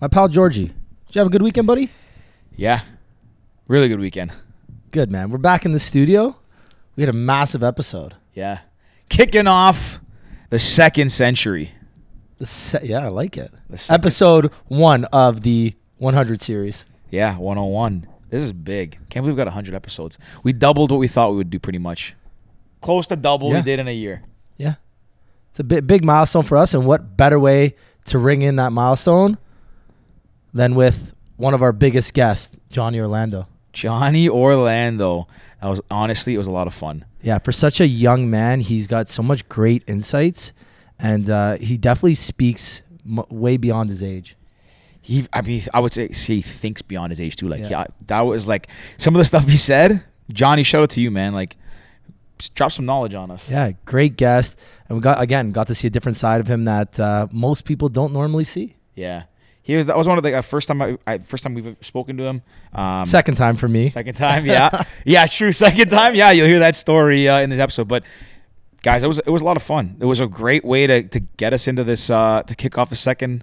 My pal Georgie. Did you have a good weekend, buddy? Yeah, really good weekend. Good, man. We're back in the studio. We had a massive episode. Yeah, kicking off the second century. The se- yeah, I like it. Episode one of the 100 series. Yeah, 101. This is big. Can't believe we got 100 episodes. We doubled what we thought we would do pretty much. Close to double Yeah. we did in a year. Yeah. It's a big, big milestone for us. And what better way to ring in that milestone than with one of our biggest guests, Johnny Orlando? Johnny Orlando. That was honestly, it was a lot of fun. Yeah, for such a young man, he's got so much great insights. And uh, he definitely speaks m- way beyond his age. He, I mean, I would say he thinks beyond his age too. Like, Yeah. yeah, that was like some of the stuff he said. Johnny, shout out to you, man. Like, drop some knowledge on us. Yeah, great guest. And we got, again, got to see a different side of him that uh, most people don't normally see. Yeah. He was. That was one of the uh, first time I, I first time we've spoken to him. Um, Second time for me. Second time, yeah, yeah, true. Second time, yeah. You'll hear that story uh, in this episode. But guys, it was it was a lot of fun. It was a great way to to get us into this uh, to kick off the second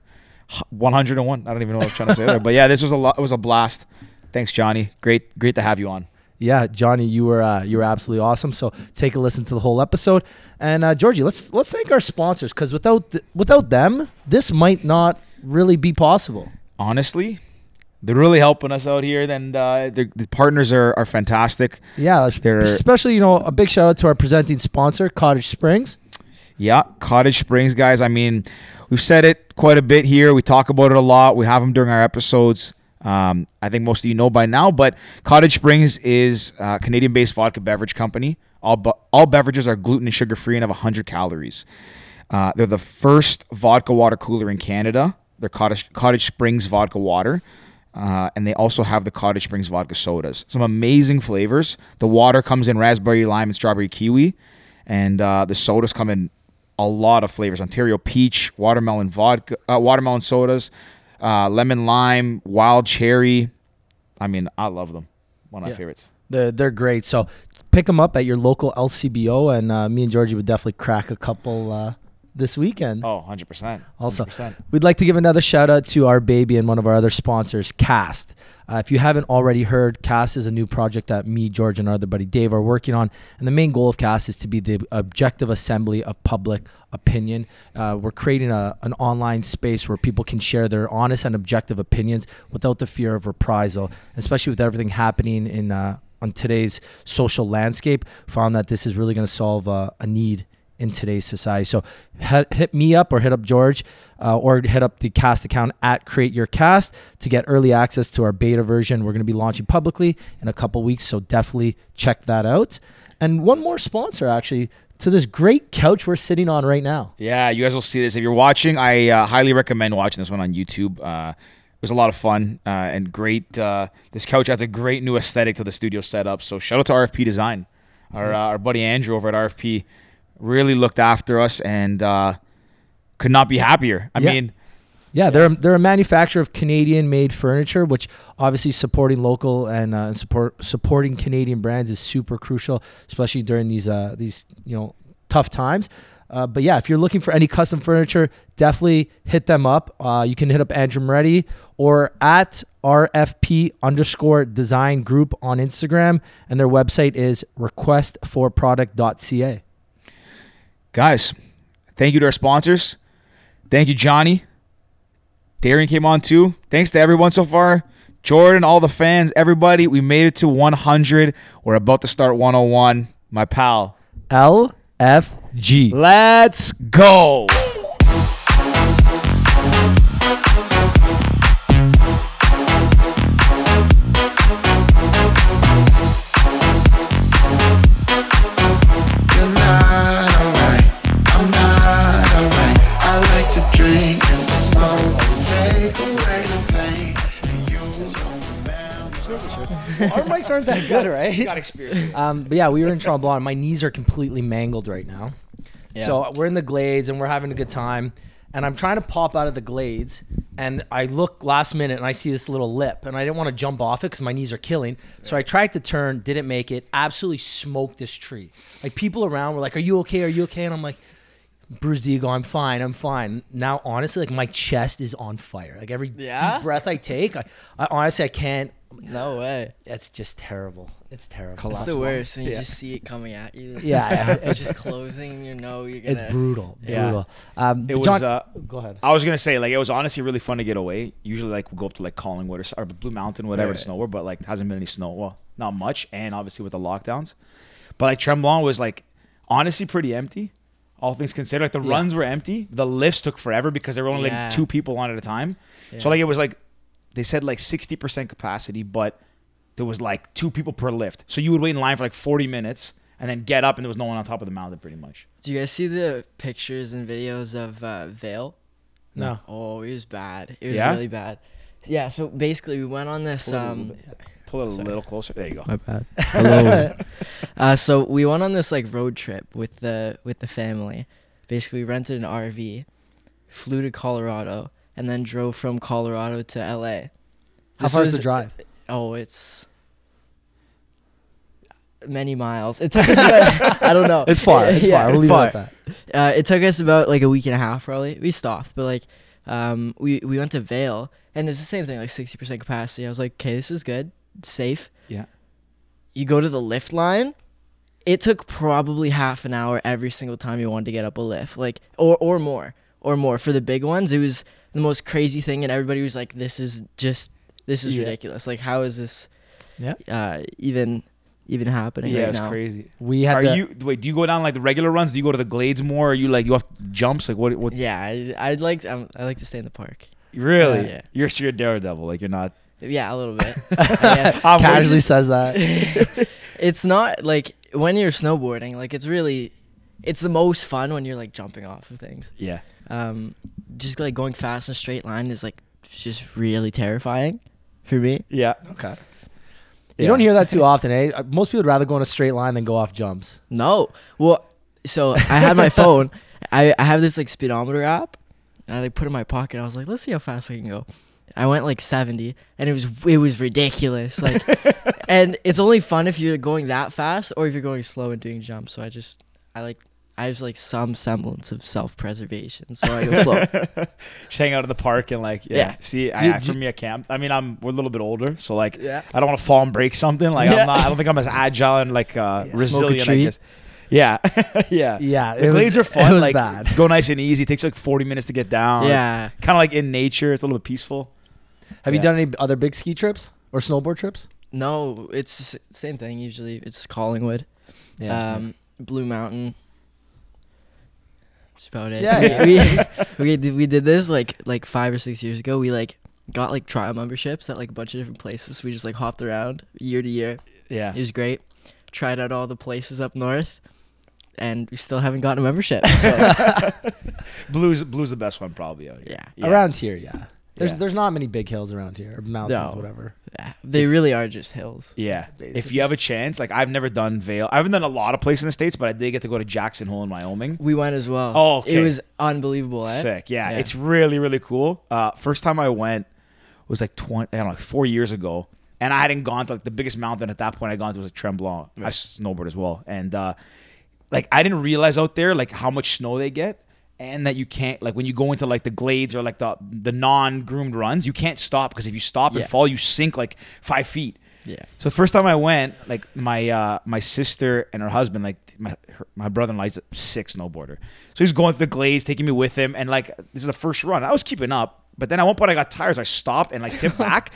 101. I don't even know what I'm trying to say there, but yeah, this was a lot. It was a blast. Thanks, Johnny. Great, great to have you on. Yeah, Johnny, you were uh, you were absolutely awesome. So take a listen to the whole episode. And uh, Georgie, let's let's thank our sponsors because without th- without them, this might not really be possible. Honestly, they're really helping us out here. And uh, the partners are are fantastic. Yeah, They're- especially you know a big shout out to our presenting sponsor, Cottage Springs. Yeah, Cottage Springs, guys. I mean, we've said it quite a bit here. We talk about it a lot. We have them during our episodes. Um, I think most of you know by now, but Cottage Springs is a Canadian-based vodka beverage company. All bu- all beverages are gluten and sugar-free and have 100 calories. Uh, they're the first vodka water cooler in Canada. They're Cottage Cottage Springs vodka water. Uh, and they also have the Cottage Springs vodka sodas. Some amazing flavors. The water comes in raspberry, lime, and strawberry kiwi, and uh, the sodas come in a lot of flavors: Ontario peach, watermelon vodka, uh, watermelon sodas, uh, lemon lime, wild cherry. I mean, I love them. One of my Yeah. favorites. They're they're great. So pick them up at your local LCBO, and uh, me and Georgie would definitely crack a couple uh, this weekend. Oh, 100 percent. Also, we'd like to give another shout out to our baby and one of our other sponsors, Cast. Uh, if you haven't already heard, Cast is a new project that me, George, and our other buddy Dave are working on. And the main goal of Cast is to be the objective assembly of public opinion. Uh, we're creating a, an online space where people can share their honest and objective opinions without the fear of reprisal, especially with everything happening in uh, on today's social landscape. Found that this is really going to solve uh, a need in today's society. So hit, hit me up or hit up George uh, or hit up the cast account at Create Your Cast to get early access to our beta version. We're going to be launching publicly in a couple weeks, so definitely check that out. And one more sponsor, actually, to this great couch we're sitting on right now. Yeah, you guys will see this if you're watching. I uh, highly recommend watching this one on YouTube. Uh, it was a lot of fun uh, and great. Uh, this couch has a great new aesthetic to the studio setup. So shout out to RFP Design, our uh, our buddy Andrew over at RFP, really looked after us and uh, could not be happier. I Yeah. mean, Yeah, they're they're a manufacturer of Canadian-made furniture, which obviously supporting local and uh, support supporting Canadian brands is super crucial, especially during these uh, these you know tough times. Uh, but yeah, if you're looking for any custom furniture, definitely hit them up. Uh, you can hit up Andrew Moretti or at RFP underscore design group on Instagram, and their website is requestforproduct.ca. guys, thank you to our sponsors. Thank you, Johnny. Darian came on too. Thanks to everyone so far. Jordan, all the fans, everybody. We made it to 100. We're about to start 101. My pal. LFG. Let's go. Aren't that good, right? Got experience. Um, but yeah, we were in Tremblant. My knees are completely mangled right now. Yeah. So we're in the glades and we're having a good time. And I'm trying to pop out of the glades, and I look last minute and I see this little lip, and I didn't want to jump off it because my knees are killing. So I tried to turn, didn't make it. Absolutely smoked this tree. Like people around were like, "Are you okay? Are you okay?" And I'm like, Bruce Deagle, I'm fine, I'm fine. Now, honestly, like my chest is on fire. Like every Yeah? deep breath I take, I, I honestly I can't. No way. It's just terrible. It's terrible. It's Collapse the lungs. worst when you Yeah. just see it coming at you. Yeah, yeah, it's it's- just closing. You know you're gonna. It's brutal. Yeah. Brutal. Um, It was. John, uh, go ahead. I was gonna say like it was honestly really fun to get away. Usually like we go up to like Collingwood or, s- or Blue Mountain, whatever Right. to snowboard, but like hasn't been any snow. Well, not much, and obviously with the lockdowns. But like Tremblant was like honestly pretty empty. All things considered, like the Yeah. runs were empty. The lifts took forever because there were only Yeah. like two people on at a time. So like it was like they said like sixty percent capacity, but there was like two people per lift. So you would wait in line for like forty minutes and then get up, and there was no one on top of the mountain, pretty much. Do you guys see the pictures and videos of uh, Vail? No. Oh, it was bad. It was Yeah? really bad. Yeah. So basically, we went on this. Um, Pull it a Sorry. little closer. There you go. My bad. Hello. uh, so we went on this like road trip with the with the family. Basically, we rented an RV, flew to Colorado, and then drove from Colorado to LA. How This far is the drive? Oh, it's many miles. It took us about, I don't know. It's far. It's Yeah, far. We'll leave far. it at that. Uh, it took us about like a week and a half probably. We stopped, but like um, we we went to Vail and it's the same thing, like sixty percent capacity. I was like, okay, this is good, it's safe. Yeah. You go to the lift line. It took probably half an hour every single time you wanted to get up a lift, like or or more or more for the big ones. It was the most crazy thing, and everybody was like, "This is just this is Yeah. ridiculous. Like, how is this Yeah. uh, even even happening Yeah, right it's now?" crazy. We had Are to- you wait? Do you go down like the regular runs? Do you go to the glades more? Are you like you have jumps? Like what? What? Yeah, I, I'd like um, I like to stay in the park. Really? Yeah. You're you're a daredevil. Like you're not. Yeah, a little bit. I guess. Casually just- says that. it's not like when you're snowboarding, like it's really it's the most fun when you're like jumping off of things. Yeah. Um just like going fast in a straight line is like just really terrifying for me. Yeah. Okay. You don't hear that too often, eh? Uh, Most people would rather go in a straight line than go off jumps. No. Well, so I had my phone. I, I have this like speedometer app, and I like put it in my pocket. I was like, let's see how fast I can go. I went like 70, and it was it was ridiculous. Like, and it's only fun if you're going that fast or if you're going slow and doing jumps. So I just I like I have like some semblance of self preservation, so I go slow. Just hang out in the park and like yeah. Yeah. See, I, You- I- for me, I can't. I mean, I'm we're a little bit older, so like Yeah. I don't want to fall and break something. Like Yeah. I'm not. I don't think I'm as agile and like uh, smoke resilient. I guess. Yeah. yeah. Yeah, The glades was- are fun. it was like bad. go nice and easy. It takes like 40 minutes to get down. Yeah. Kind of like in nature. It's a little bit peaceful. Have you done any other big ski trips or snowboard trips? No, it's the same thing. Usually, it's Collingwood, um, Blue Mountain. That's about it. Yeah, we, we, we did we did this like like five or six years ago. We like got like trial memberships at like a bunch of different places. We just like hopped around year to year. Yeah. It was great. Tried out all the places up north, and we still haven't gotten a membership. So Blue's Blue's the best one probably out here. yeah, Around here, yeah. There's Yeah. there's not many big hills around here or mountains, No. whatever. yeah. They really are just hills. Yeah. If Basically. you have a chance, like I've never done Vail. I haven't done a lot of places in the States, but I did get to go to Jackson Hole in Wyoming. We went as well. Oh, okay. it was unbelievable. Eh? Sick. Yeah, Yeah. It's really, really cool. Uh, first time I went was like 20, I don't know, like four years ago. And I hadn't gone to like the biggest mountain at that point I'd gone to was like Tremblant. I snowboard as well. And uh, like I didn't realize out there like how much snow they get. And that you can't like when you go into like the glades or like the the non-groomed runs, you can't stop because if you stop Yeah. and fall, you sink like five feet. Yeah. So the first time I went, like my uh, my sister and her husband, like my her, my brother-in-law, he's a sick snowboarder. So he's going through the glades, taking me with him, and like this is the first run. I was keeping up, but then at one point I got tired, so I stopped and like tipped back,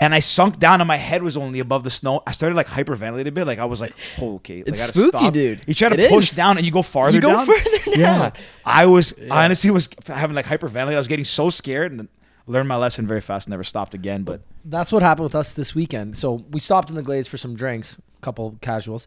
and I sunk down, and my head was only above the snow. I started like hyperventilating a bit, like I was like, oh, okay, like, It's spooky, stop. dude. You try to It push is. down, and you go farther. You go down. further Yeah. I was I honestly was having like hyperventilating. I was getting so scared, and learned my lesson very fast. Never stopped again, but. That's what happened with us this weekend. So we stopped in the Glades for some drinks, a couple casuals.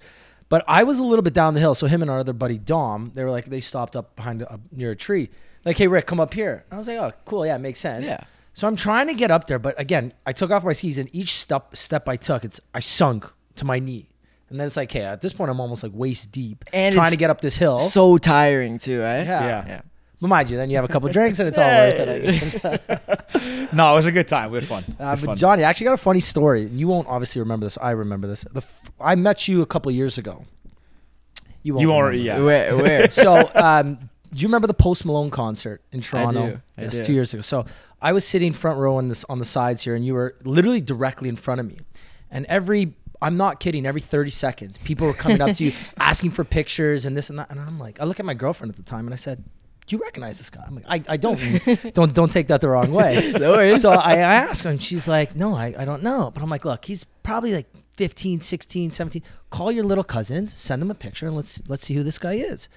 But I was a little bit down the hill. So him and our other buddy Dom, they were like, they stopped up behind a, near a tree. Like, hey Rick, come up here. I was like, oh, cool, yeah, it makes sense. Yeah. So I'm trying to get up there, but again, I took off my skis, and each step step I took, it's I sunk to my knee, and then it's like, hey, at this point, I'm almost like waist deep, And trying to get up this hill. So tiring too, eh? yeah. Yeah. Yeah. But mind you, then you have a couple drinks, and it's all worth it. I guess. No, it was a good time. We had fun. Uh, had but fun. Johnny, I actually got a funny story. and You won't obviously remember this. I remember this. The f- I met you a couple years ago. You won't. You won't- remember yeah. Where? Where? So um, do you remember the Post Malone concert in Toronto? do. I Yes, do. two years ago. So I was sitting front row on this on the sides here, and you were literally directly in front of me. And every I'm not kidding. Every 30 seconds, people were coming up to you asking for pictures and this and that. And I'm like, I look at my girlfriend at the time, and I said, "Do you recognize this guy?" I'm like, "I, I don't. don't don't take that the wrong way." No. So I, I asked her, and she's like, "No, I, I don't know." But I'm like, "Look, he's probably like 15, 16, 17. Call your little cousins, send them a picture, and let's let's see who this guy is."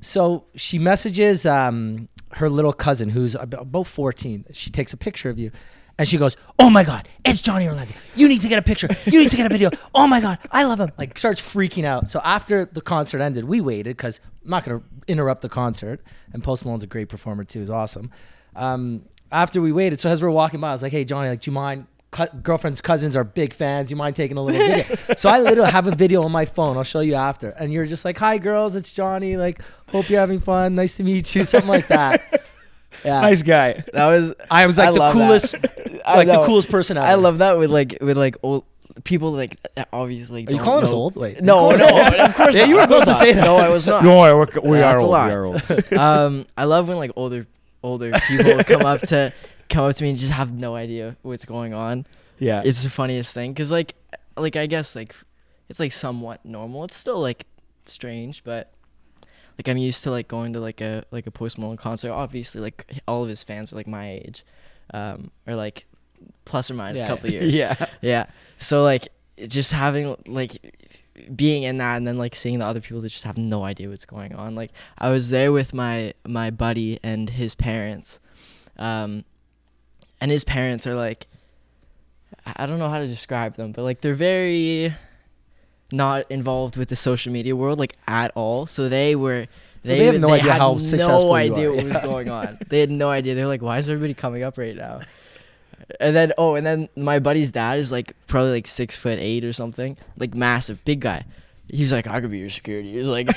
So she messages um, her little cousin, who's about 14. She takes a picture of you. And she goes, "Oh my God, it's Johnny Orlando! You need to get a picture. You need to get a video. Oh my God, I love him!" Like starts freaking out. So after the concert ended, we waited because I'm not gonna interrupt the concert. And Post Malone's a great performer too. He's awesome. Um, after we waited, so as we're walking by, I was like, "Hey Johnny, like, do you mind? Cu- girlfriend's cousins are big fans. You mind taking a little video?" so I literally have a video on my phone. I'll show you after. And you're just like, "Hi girls, it's Johnny. Like, hope you're having fun. Nice to meet you." Something like that. Yeah. Nice guy. That was I was like I the love that. coolest, like the coolest person ever. I love that with like with like old people like obviously. Are you don't calling us old? Wait. No, Are no, you calling us old? of course Yeah, not. you were of course about to say that. No, I was not. Don't worry, we're, we are old. We are old. um, I love when like older older people come up to come up to me and just have no idea what's going on. Yeah. It's the funniest thing because like like I guess like it's like somewhat normal. It's still like strange, but like I'm used to like going to like a like a Post Malone concert. Obviously, like all of his fans are like my age, um, or like plus or minus Yeah. a couple of years. yeah. Yeah. So like just having like being in that and then like seeing the other people that just have no idea what's going on. Like I was there with my my buddy and his parents. Um and his parents are like I don't know how to describe them, but like they're very not involved with the social media world like at all. So they were So they have no idea had how successful no idea what was going on. They had no idea. They're like, why is everybody coming up right now? And then oh, and then my buddy's dad is like probably like six foot eight or something, like massive, big guy. He's like, I could be your security. He's like,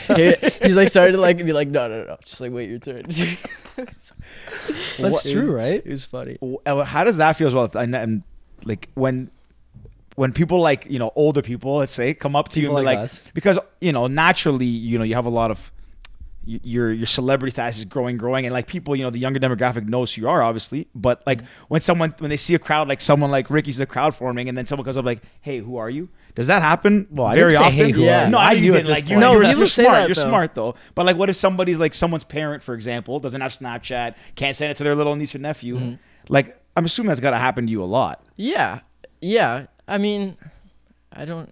he's like started to like be like, no, no, no, just like wait your turn. That's What- true, right? It was funny. Uh, How does that feel as well? And, and like when when people like you know older people, let's say, come up to you People and be like like, us. because you know naturally you know you have a lot of your your celebrity status is growing, growing, and like people, you know, the younger demographic knows who you are, obviously. But like when someone when they see a crowd, like someone like Ricky's a crowd forming, and then someone comes up like, "Hey, who are you?" Does that happen Well, I very didn't say, often? "Hey, who are you?" No, I I knew knew you at didn't. this Like, point. you're, No, you're, you're smart. that, You're though. smart though. But like, what if somebody's like someone's parent, for example, doesn't have Snapchat, can't send it to their little niece or nephew? Mm-hmm. Like, I'm assuming that's got to happen to you a lot. Yeah, yeah. I mean, I don't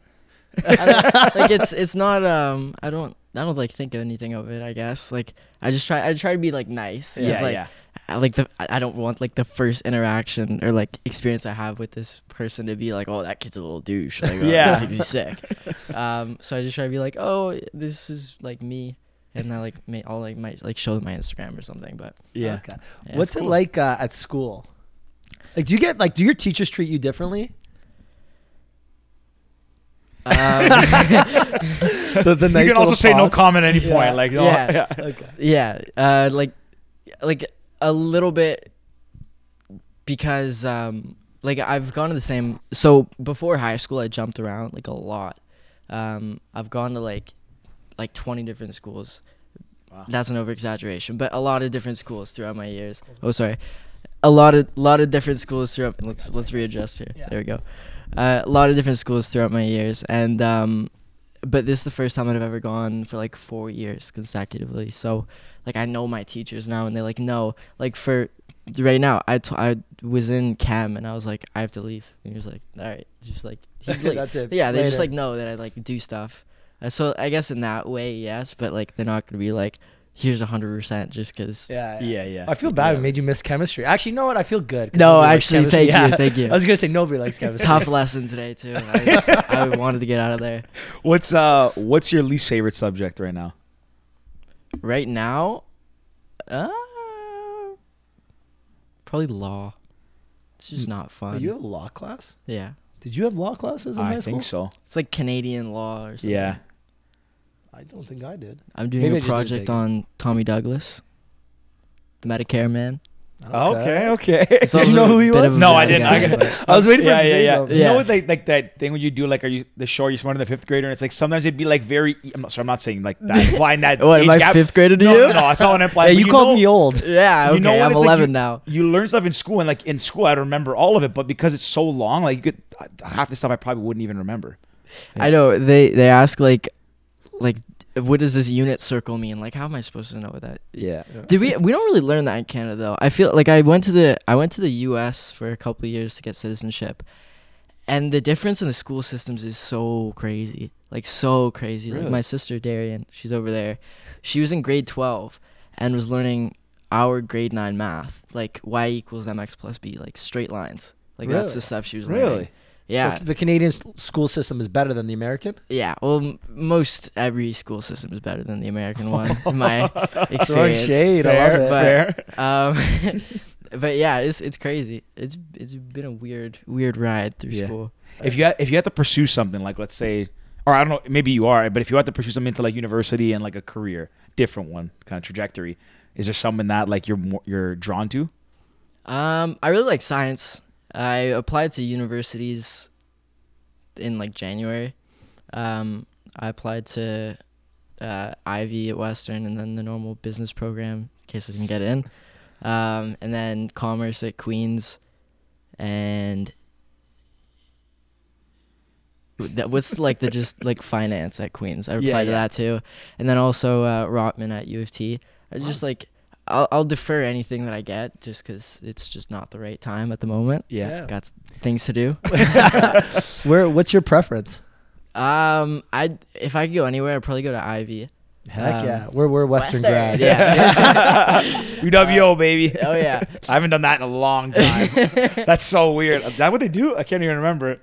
like it's it's not um I don't I don't like think of anything of it. I guess like I just try I try to be like nice. Yeah, like, yeah. I like the I I don't want like the first interaction or like experience I have with this person to be like, oh, that kid's a little douche. Like, oh, Yeah. He's sick. um, so I just try to be like, oh, this is like me, and I like may I'll like might like show them my Instagram or something. But Yeah. Okay. Yeah, What's it's it like uh, at school? Like, do you get like, do your teachers treat you differently? Um, The, the you can also little say no comment at any Yeah. point. Like, no, Yeah. yeah. Okay. Yeah, uh, like, like a little bit because um, like I've gone to the same. So before high school, I jumped around like a lot. Um, I've gone to like like twenty different schools. Wow. That's an over exaggeration, but a lot of different schools throughout my years. Oh, sorry, a lot of lot of different schools throughout. Let's let's readjust here. Yeah. There we go. Uh, a lot of different schools throughout my years, and um, but this is the first time I've ever gone for like four years consecutively. So like I know my teachers now, and they like know like for right now I, t- I was in chem and I was like I have to leave. And he was like, all right, just like, like That's it. yeah, they just like know that I like do stuff. Uh, so I guess in that way, yes, but like they're not gonna be like, here's a hundred percent just because. Yeah, Yeah, yeah. I feel bad Yeah. we made you miss chemistry. Actually, you know what? I feel good. No, actually, chemistry. thank you, thank you. I was gonna say nobody likes chemistry. Tough lesson today too. I, just, I wanted to get out of there. What's uh what's your least favorite subject right now? Right now, uh, probably law. It's just not Oh, fun. you have a law class? yeah, Did you have law classes in high I think so. it's like Canadian law or something. Yeah. I don't think I did. I'm doing Maybe I a project take it. on Tommy Douglas, the Medicare man. Okay, okay. It's Did you know who a he was? No, I didn't. guy, I but- I was waiting for yeah, him to yeah, say yeah. something. You know what, like, like that thing when you do, like, are you the show? You're smarter than the fifth grader, and it's like sometimes it'd be like very. I'm not, sorry, I'm not saying like that. Implying that. What, age am I gap. fifth grader to no, you? No, no, that's not what I'm implying. Hey, but you called know- me old. Yeah, okay, You know? I'm It's like 11 you- now. You learn stuff in school, and like in school, I remember all of it, but because it's so long, like you could half the stuff I probably wouldn't even remember. I know they they ask like, like, what does this unit circle mean? Like, how am I supposed to know what that? Yeah. Did we? We don't really learn that in Canada though. I feel like I went to the I went to the U.S. for a couple of years to get citizenship, and the difference in the school systems is so crazy, like so crazy. Really? Like my sister Darian, she's over there. She was in grade twelve and was learning our grade nine math, like y equals mx plus b, like straight lines. Like that's the stuff she was learning. Really? Yeah. So the Canadian school system is better than the American. Yeah, well, m- most every school system is better than the American one, in my Throwing experience. shade. I love it. But- fair. Um, but yeah, it's it's crazy. It's it's been a weird weird ride through Yeah. school. If you had, if you had to pursue something, like let's say, or I don't know, maybe you are, but if you had to pursue something into like university and like a career, different one kind of trajectory, is there something that like you're more, you're drawn to? Um, I really like science. I applied to universities in like January. Um, I applied to uh, Ivey at Western and then the normal business program in case I didn't get in. Um, and then commerce at Queen's and that was like the just like finance at Queen's. I applied Yeah, to that too. And then also uh, Rotman at U of T. I just like I'll, I'll defer anything that I get just because it's just not the right time at the moment. Yeah. Got things to do. Where? What's your preference? um, I if I could go anywhere, I'd probably go to Ivey. Heck Um, yeah. We're we're Western, Western, grads. yeah. UWO baby. Oh yeah. I haven't done that in a long time. That's so weird. Is that what they do? I can't even remember.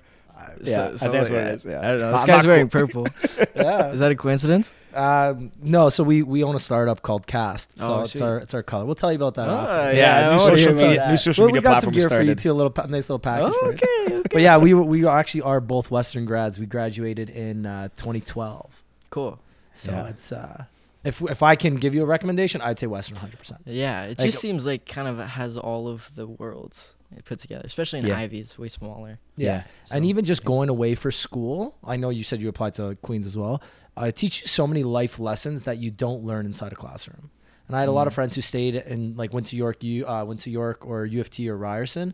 Yeah, I think that's what it is. Yeah. I don't know. I'm This not guy's cool. wearing purple. yeah. Is that a coincidence? Um, no, so we we own a startup called Cast. So Oh, it's our it's our color. We'll tell you about that Oh, after. Yeah, I new social media, new social Well, we got some gear for you too. A little pa- nice little package. Oh, okay, okay. But yeah, we we actually are both Western grads. We graduated in uh, 2012. Cool. So Yeah. it's uh, if if I can give you a recommendation, I'd say Western 100. percent Yeah, it Like- just seems like kind of has all of the worlds put together, especially in Yeah. Ivey. It's way smaller. Yeah. So, and even just going away for school, I know you said you applied to Queen's as well. Uh, it teaches you so many life lessons that you don't learn inside a classroom. And I had a lot of Mm. friends who stayed and like went to York, U, uh, went to York or U of T or Ryerson,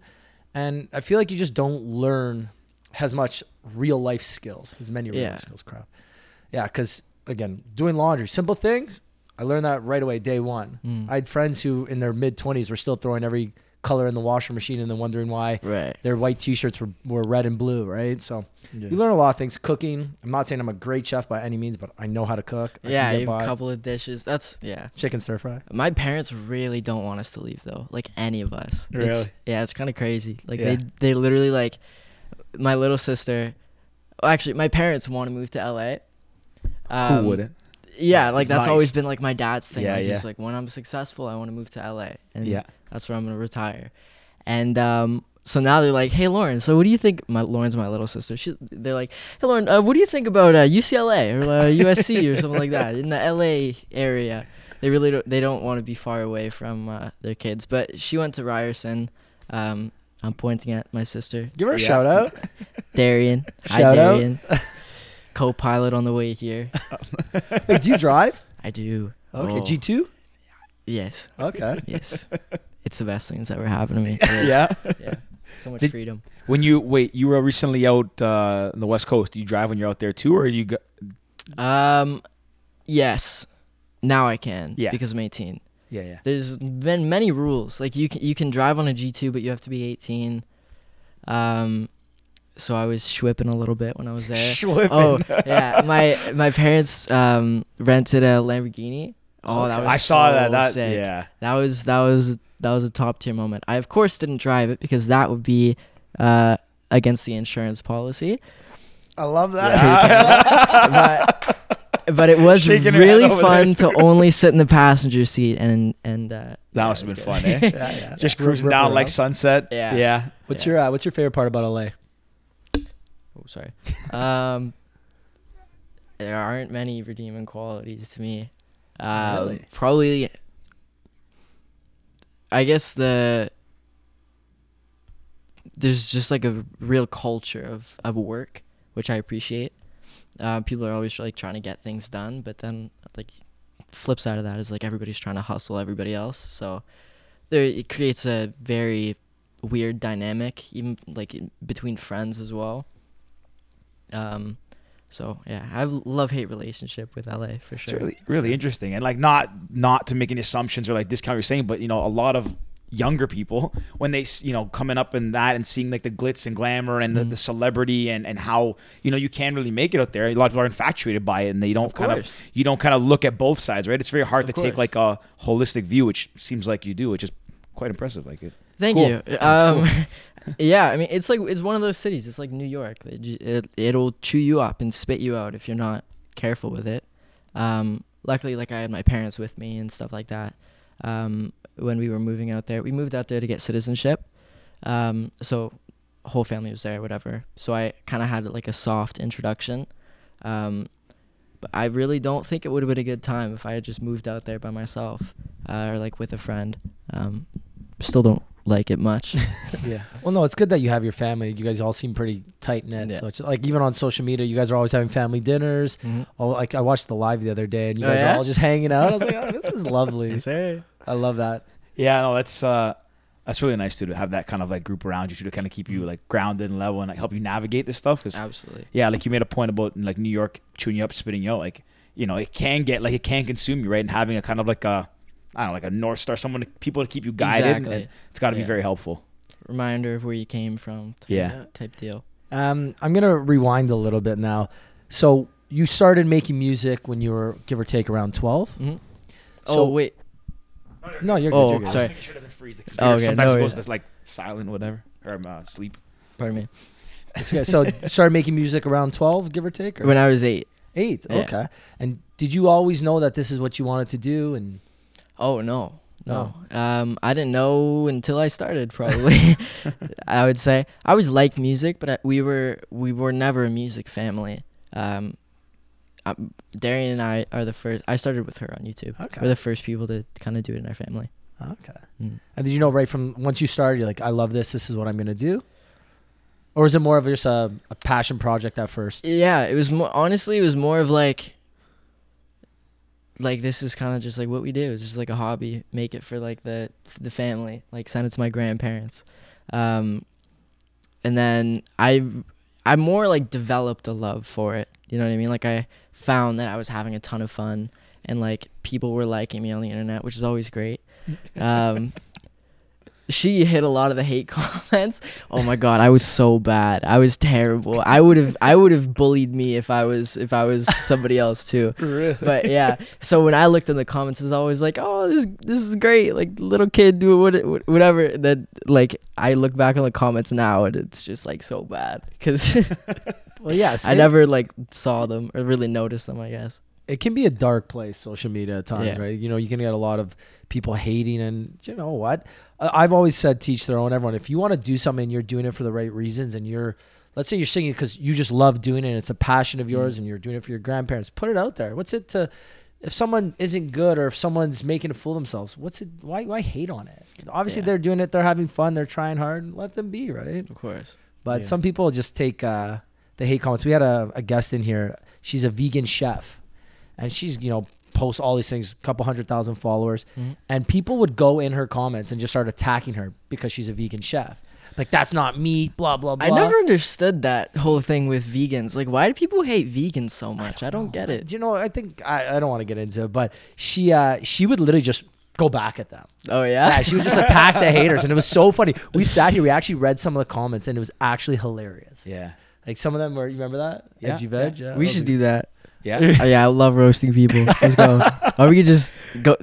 and I feel like you just don't learn as much real life skills, as many real Yeah. life skills. Crap. Yeah, because again, doing laundry, simple things. I learned that right away, day one. Mm. I had friends who, in their mid twenties, were still throwing every color in the washer machine and then wondering why right. their white t-shirts were, were red and blue, right? So you learn a lot of things. Cooking. I'm not saying I'm a great chef by any means, but I know how to cook. I Yeah, get you have by. a couple of dishes. That's yeah. chicken stir fry. My parents really don't want us to leave though, like any of us. It's- Really? yeah, it's kind of crazy. Like Yeah. they they literally like my little sister. Actually, my parents want to move to LA. Um, Who wouldn't? Yeah, like It's that's nice. always been like my dad's thing. Yeah, like, yeah. He's like, when I'm successful, I want to move to LA, and Yeah. that's where I'm gonna retire. And um, so now they're like, hey Lauren, so what do you think? My Lauren's my little sister. She, they're like, hey Lauren, uh, what do you think about uh, UCLA or uh, USC or something like that in the LA area? They really don't, they don't want to be far away from uh, their kids. But she went to Ryerson. Um, I'm pointing at my sister, Give her a Yeah. shout out. Darian. Hi, Shout out. Darian. Co-pilot on the way here. Wait, do you drive? I do. Okay, Oh. G two. Yes. Okay. Yes. it's the best thing that's ever happened to me. It is. Yeah. Yeah. So much Did- freedom. When you wait, you were recently out uh, on the West Coast. Do you drive when you're out there too, or you go? Um, yes. Now I can. Yeah. Because I'm 18. Yeah, yeah. There's been many rules. Like you can you can drive on a G2, but you have to be 18. Um, so I was schwipping a little bit when I was there. Schlipping. oh yeah, my my parents um rented a Lamborghini. Oh, that was I saw so that. That sick. yeah. That was that was that was a top tier moment. I of course didn't drive it because that would be uh, against the insurance policy. I love that. but but it was Shaking really fun to only sit in the passenger seat and and uh, That yeah, must have been good. fun, eh? yeah, yeah. Just Rip- cruising down like sunset. Yeah. Yeah. What's Yeah. your uh, What's your favorite part about LA? Sorry. Um, there aren't many redeeming qualities to me. Um, Really? Probably. I guess the there's just like a real culture of of work, which I appreciate. Uh, people are always like trying to get things done, but then like flip side of that is like everybody's trying to hustle everybody else. So there it creates a very weird dynamic, even like between friends as well. Um, so yeah, I have love hate relationship with LA for It's sure. really really interesting, and like not not to make any assumptions or like discount what you're saying, but you know a lot of younger people when they you know coming up in that and seeing like the glitz and glamour and the, Mhm. the celebrity and and how you know you can't really make it out there. A lot of people are infatuated by it, and they don't Of kind course. of you don't kind of look at both sides, right? It's very hard Of to take like a holistic view, which seems like you do, which is quite impressive. Like it. Thank cool. you. It's Um, yeah, I mean, it's like it's one of those cities. It's like New York. It, it it'll chew you up and spit you out if you're not careful with it. Um, luckily, like I had my parents with me and stuff like that. Um, when we were moving out there, we moved out there to get citizenship. Um, so whole family was there, whatever. So I kind of had like a soft introduction. Um, but I really don't think it would have been a good time if I had just moved out there by myself uh, or like with a friend. Um, still don't like it much. yeah. Well, no, it's good that you have your family. You guys all seem pretty tight knit. Yeah. So it's like even on social media, you guys are always having family dinners. Oh, like I watched the live the other day, and you Oh, guys yeah? are all just hanging out. I was like, oh, this is lovely. sir. I love that. Yeah, no, that's uh that's really nice too to have that kind of like group around you to kind of keep Mm-hmm. you like grounded and level and like help you navigate this stuff. Because Absolutely. yeah, like you made a point about like New York chewing you up, spitting you out. Like you know, it can get like it can consume you, right? And having a kind of like a I don't know, like a north star, someone to, people to keep you guided. Exactly. and it's got to be very helpful. Reminder of where you came from. Type, Yeah. Type deal. Um, I'm gonna rewind a little bit now. So you started making music when you were give or take around 12. hmm So- oh wait. No, you're good. Oh, you're good. sorry. Making sure it doesn't freeze the Oh, okay, Sometimes no it goes worries. like silent, whatever, or um, uh, sleep. Pardon me. It's good. So you started making music around 12, give or take, or When I was eight. eight. Yeah. Okay. And did you always know that this is what you wanted to do? And Oh no. No. Um, I didn't know until I started. Probably. I would say I always liked music, but I, we were we were never a music family. Um, um, Darian and I are the first. I started with her on YouTube. Okay. We're the first people to kind of do it in our family. okay. Mm. And did you know right from once you started, you're like, I love this. This is what I'm gonna do. Or is it more of just a, a passion project at first? Yeah, it was more honestly it was more of like like this is kind of just like what we do. It's just like a hobby. Make it for like the for the family. Like send it to my grandparents. Um and then I I more like developed a love for it. You know what I mean? Like I found that I was having a ton of fun and like people were liking me on the internet, which is always great. Um she hit a lot of the hate comments. Oh my god, I was so bad. I was terrible. I would have I would have bullied me if I was if I was somebody else too. Really? But yeah, so when I looked in the comments, it's always like, "Oh, this this is great." Like little kid do what whatever. That like I look back on the comments now and it's just like so bad cuz Well, yeah. I never like saw them or really noticed them, I guess. it can be a dark place social media at times Yeah. right you know you can get a lot of people hating and you know what I- i've always said teach their own everyone if you want to do something and you're doing it for the right reasons and you're let's say you're singing because you just love doing it and it's a passion of yours Mm. and you're doing it for your grandparents put it out there what's it to if someone isn't good or if someone's making a fool of themselves what's it why why hate on it obviously Yeah. they're doing it they're having fun they're trying hard let them be right Of course. but Yeah. some people just take uh, the hate comments. We had a, a guest in here. She's a vegan chef, and she's you know posts all these things, couple hundred thousand followers, Mhm. and people would go in her comments and just start attacking her because she's a vegan chef. Like that's not meat, blah blah blah. I never understood that whole thing with vegans. Like why do people hate vegans so much? I don't get it. You know, I think I, I don't want to get into it, but she uh, she would literally just go back at them. Oh yeah. Yeah, she would just attack the haters, and it was so funny. We sat here, we actually read some of the comments, and it was actually hilarious. Yeah, Like some of them were, you remember that? Yeah, Edgy veg. Yeah, we should do that. Yeah. Oh, yeah, I love roasting people. Let's go. or we could just go.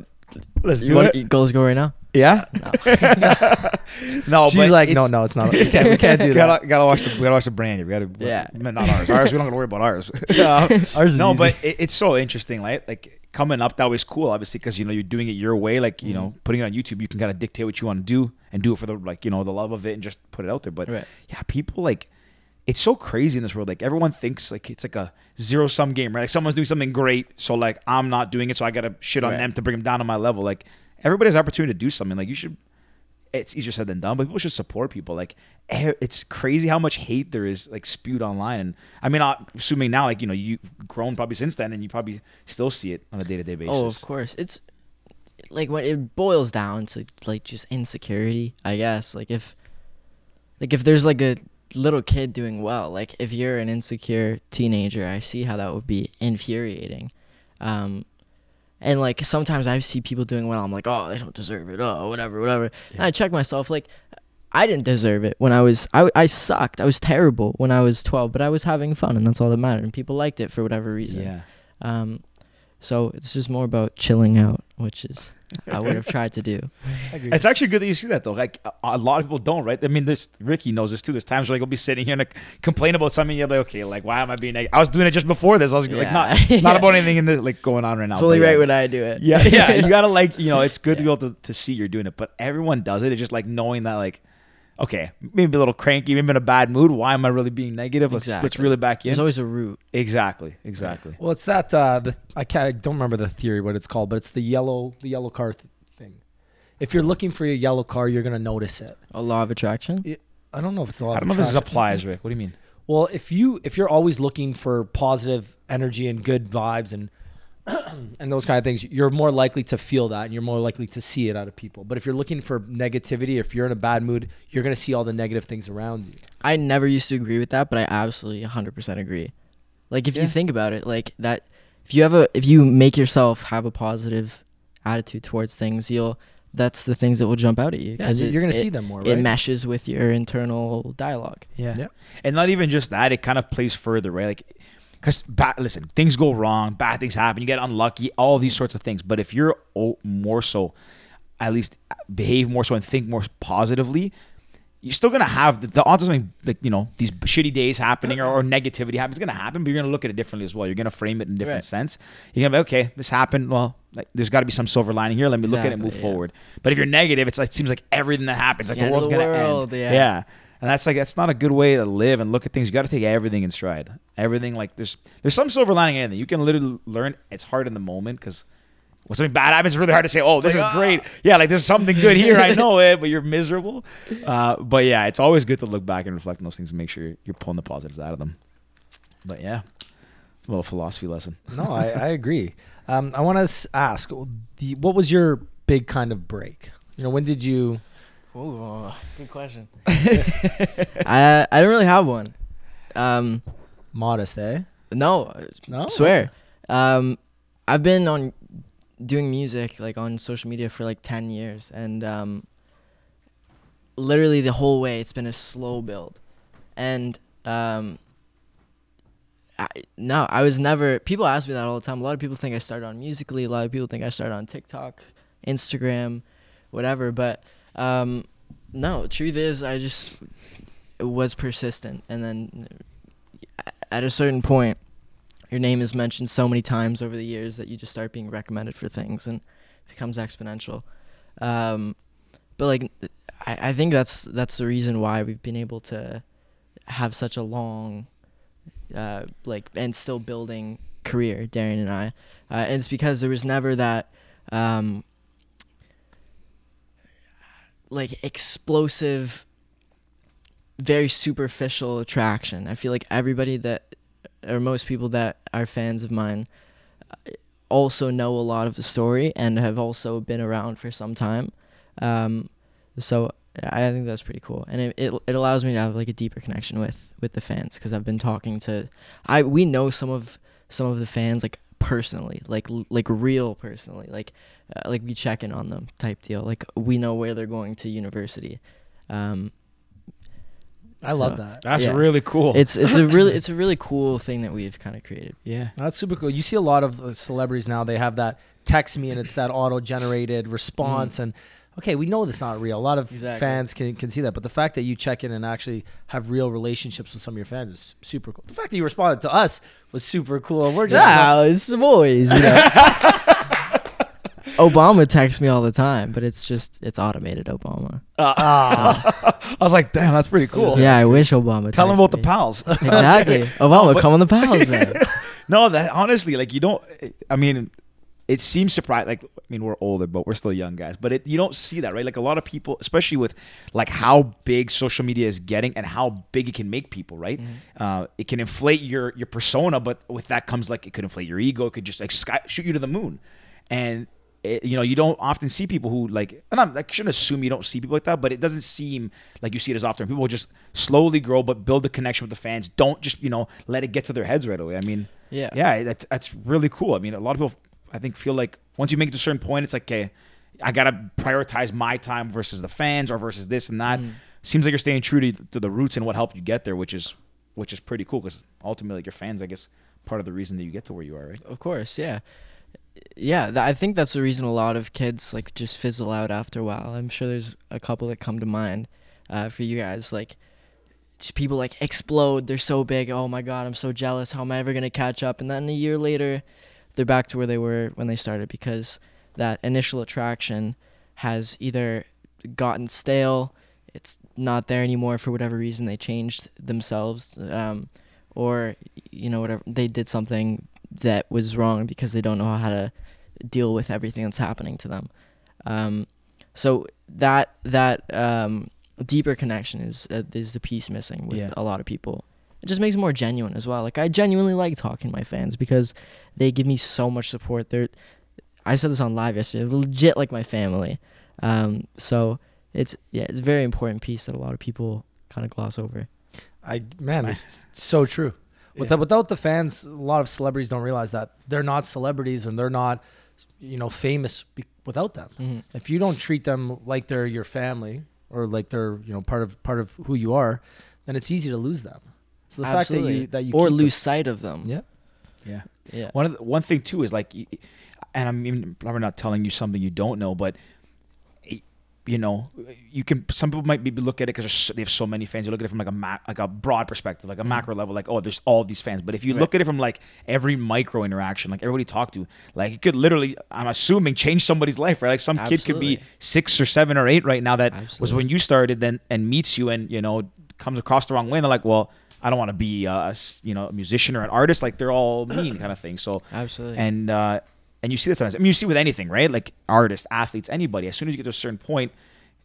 Let's You want go, let's go right now. Yeah. No. no, She's but like, no, it's- no, it's not. We can't, we can't do that. gotta, gotta watch the we gotta watch the brand. We gotta Yeah. not ours. Ours we don't gotta worry about ours. Uh, Ours is no, easy. but it, it's so interesting, right? Like coming up, that was cool, obviously, because you know you're doing it your way. Like you know, putting it on YouTube, you can kind of dictate what you want to do and do it for the like you know the love of it and just put it out there. But Right. yeah, people like it's so crazy in this world. Like everyone thinks like it's like a zero sum game, right? Like someone's doing something great, so like I'm not doing it, so I gotta shit on Right. them to bring them down to my level. Like everybody has opportunity to do something. Like you should it's easier said than done, but people should support people. Like it's crazy how much hate there is like spewed online. And I mean, I'm assuming now, like you know, you've grown probably since then, and you probably still see it on a day to day basis. Oh, of course. It's like when it boils down to like just insecurity, I guess. Like if like if there's like a little kid doing well, like if you're an insecure teenager, I see how that would be infuriating. Um and like sometimes I see people doing well, I'm like, "Oh, they don't deserve it." Oh, whatever, whatever. And I check myself like I didn't deserve it when I was I, I sucked. I was terrible when I was 12, but I was having fun and that's all that mattered and people liked it for whatever reason. Yeah. Um, so it's just more about chilling out, which is I would have tried to do. It's actually good that you see that though. Like a, a lot of people don't, right? I mean, this Ricky knows this too. There's times where like, I'll be sitting here and like, complain about something. You'll be like, okay, like why am I being negative? I was doing it just before this. I was like Yeah. not not Yeah. about anything in the like going on right now. It's only but, yeah. right when I do it. Yeah, yeah. You gotta like, you know, it's good to be able to, to see you're doing it, but everyone does it. It's just like knowing that, like, okay, maybe a little cranky, maybe in a bad mood. Why am I really being negative? Let's let's Exactly. reel it back in. There's always a root. exactly, exactly. Well, it's that uh, the I can't I don't remember the theory what it's called, but it's the yellow the yellow car th- thing. If you're looking for your yellow car, you're gonna notice it. A law of attraction. I don't know if it's a lot. I don't of know if this applies, Rick. What do you mean? Well, if you if you're always looking for positive energy and good vibes and and those kind of things, you're more likely to feel that and you're more likely to see it out of people. But if you're looking for negativity, if you're in a bad mood, you're gonna see all the negative things around you. I never used to agree with that, but I absolutely 100% agree. Like if Yeah. you think about it, like that if you have a if you make yourself have a positive attitude towards things, you'll that's the things that will jump out at you Yeah, you're gonna see them more, It meshes with your internal dialogue. Yeah. Yeah. And not even just that, it kind of plays further, right? Like, because listen, things go wrong, bad things happen, you get unlucky, all these sorts of things. But if you're more so, at least behave more so and think more positively, you're still gonna have the, the odds of something like you know these shitty days happening or, or negativity happening. It's gonna happen, but you're gonna look at it differently as well. You're gonna frame it in a different Right. sense. You're gonna be okay. This happened. Well, like there's got to be some silver lining here. Let me look at it and move yeah. forward. But if you're negative, it's like it seems like everything that happens, It's like the world's the gonna end. yeah. yeah. And that's like that's not a good way to live and look at things. You got to take everything in stride. Everything like there's there's some silver lining in anything. You can literally learn. It's hard in the moment because when something bad happens, it's really hard to say, "Oh, this like, is great." Yeah, like there's something good here. I know it, but you're miserable. Uh, but yeah, it's always good to look back and reflect on those things and make sure you're pulling the positives out of them. But yeah, a little philosophy lesson. No, I, I agree. Um, I want to ask, the, what was your big kind of break? You know, when did you? Ooh, good question. I I don't really have one. Um, Modest, eh? no, No, swear. Um, I've been on doing music like on social media for like ten years, and um, literally the whole way it's been a slow build, and um. I, no, I was never. People ask me that all the time. A lot of people think I started on Musical.ly. A lot of people think I started on TikTok, Instagram, whatever. But um, no, truth is, I just was persistent, and then at a certain point, your name is mentioned so many times over the years that you just start being recommended for things, and it becomes exponential. Um, but like, I, I think that's that's the reason why we've been able to have such a long, uh, like, and still building career, Darian and I. Uh, and it's because there was never that. Um, like explosive very superficial attraction. I feel like everybody that or most people that are fans of mine uh, also know a lot of the story and have also been around for some time. Um, so I think that's pretty cool, and it, it it allows me to have like a deeper connection with with the fans because I've been talking to, I we know some of some of the fans like personally, like like real personally, like uh, like we check in on them type deal. Like we know where they're going to university. Um, I love So- that. That's Yeah. really cool. it's it's a really it's a really cool thing that we've kind of created. yeah. That's super cool. You see a lot of uh, celebrities now. They have that text me and it's that auto generated response. And okay, we know that's not real. A lot of Exactly. fans can, can see that. But the fact that you check in and actually have real relationships with some of your fans is super cool. The fact that you responded to us was super cool. We're just Yeah, it's the boys. You know. Obama texts me all the time, but it's just it's automated Obama. ah, I was like, damn, that's pretty cool. Yeah, I wish Obama. Tell them texted about the pals. Exactly, Obama, but- come on the pals, man. no, that honestly, like you don't. I mean, it seems surprising. Like, I mean, we're older, but we're still young guys. But it, you don't see that, right? Like a lot of people, especially with like how big social media is getting and how big it can make people, right? Uh, it can inflate your your persona, but with that comes like it could inflate your ego. It could just like sky, shoot you to the moon, and. It, you know, you don't often see people who like, and I'm, I shouldn't assume you don't see people like that, but it doesn't seem like you see it as often. People just slowly grow, but build a connection with the fans. Don't just, you know, let it get to their heads right away. I mean, Yeah. yeah, that's that's really cool. I mean, a lot of people, I think, feel like once you make it to a certain point, it's like, okay, I gotta prioritize my time versus the fans or versus this and that. Seems like you're staying true to, to the roots and what helped you get there, which is which is pretty cool because ultimately, like, your fans, I guess, part of the reason that you get to where you are, right? Of course, yeah. Yeah, th- I think that's the reason a lot of kids like just fizzle out after a while. I'm sure there's a couple that come to mind uh, for you guys. Like, just people like explode. They're so big. Oh my god, I'm so jealous. How am I ever gonna catch up? And then a year later, they're back to where they were when they started because that initial attraction has either gotten stale, it's not there anymore for whatever reason. They changed themselves, um, or you know whatever they did something that was wrong because they don't know how to deal with everything that's happening to them. Um, so that that um, deeper connection is uh, is the piece missing with Yeah. a lot of people. It just makes it more genuine as well. Like I genuinely like talking to my fans because they give me so much support. They're I said this on live yesterday. They're legit like my family. Um, so it's yeah, it's a very important piece that a lot of people kind of gloss over. I man, it's so true. Without, without the fans, a lot of celebrities don't realize that they're not celebrities and they're not, you know, famous be- without them. Mhm. If you don't treat them like they're your family or like they're you know part of part of who you are, then it's easy to lose them. So the fact that you that you or keep them- lose sight of them. yeah, Yeah. Yeah. One of the, one thing too is like, and I'm even probably not telling you something you don't know, but you know, you can. Some people might maybe look at it because they have so many fans. You look at it from like a ma- like a broad perspective, like a mm-hmm. macro level, like oh, there's all these fans. But if you Right. look at it from like every micro interaction, like everybody talk to, like it could literally, I'm assuming, change somebody's life, right? Like some kid could be six or seven or eight right now that was when you started, then and meets you and you know comes across the wrong way. And they're like, well. I don't want to be a s- you know a musician or an artist like they're all mean kind of thing. So Absolutely. and uh, and you see this sometimes. I mean, you see with anything, right? Like artists, athletes, anybody. As soon as you get to a certain point,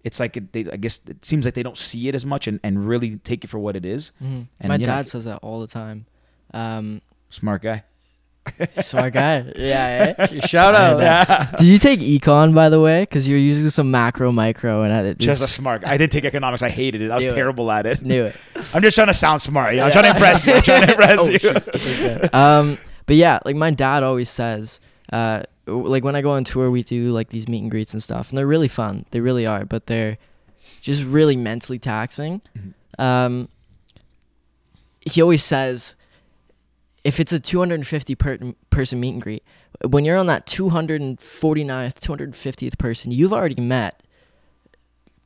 it's like it, they, I guess it seems like they don't see it as much and, and really take it for what it is. Mhm. And, My you know- dad says that all the time. Um, Smart guy. smart guy. Yeah. eh? shout out. Yeah. Did you take econ by the way? Because you're using some macro, micro, and I Just a smart. I did take economics. I hated it. I was Knew it. terrible at it. knew it. I'm just trying to sound smart. Know? I'm trying to impress you. I'm trying to impress Oh, you. um, but yeah, like my dad always says, uh, like when I go on tour, we do like these meet and greets and stuff, and they're really fun. They really are, but they're just really mentally taxing. Mhm. Um, he always says, if it's a 250 per- person meet and greet, when you're on that 249th, 250th person, you've already met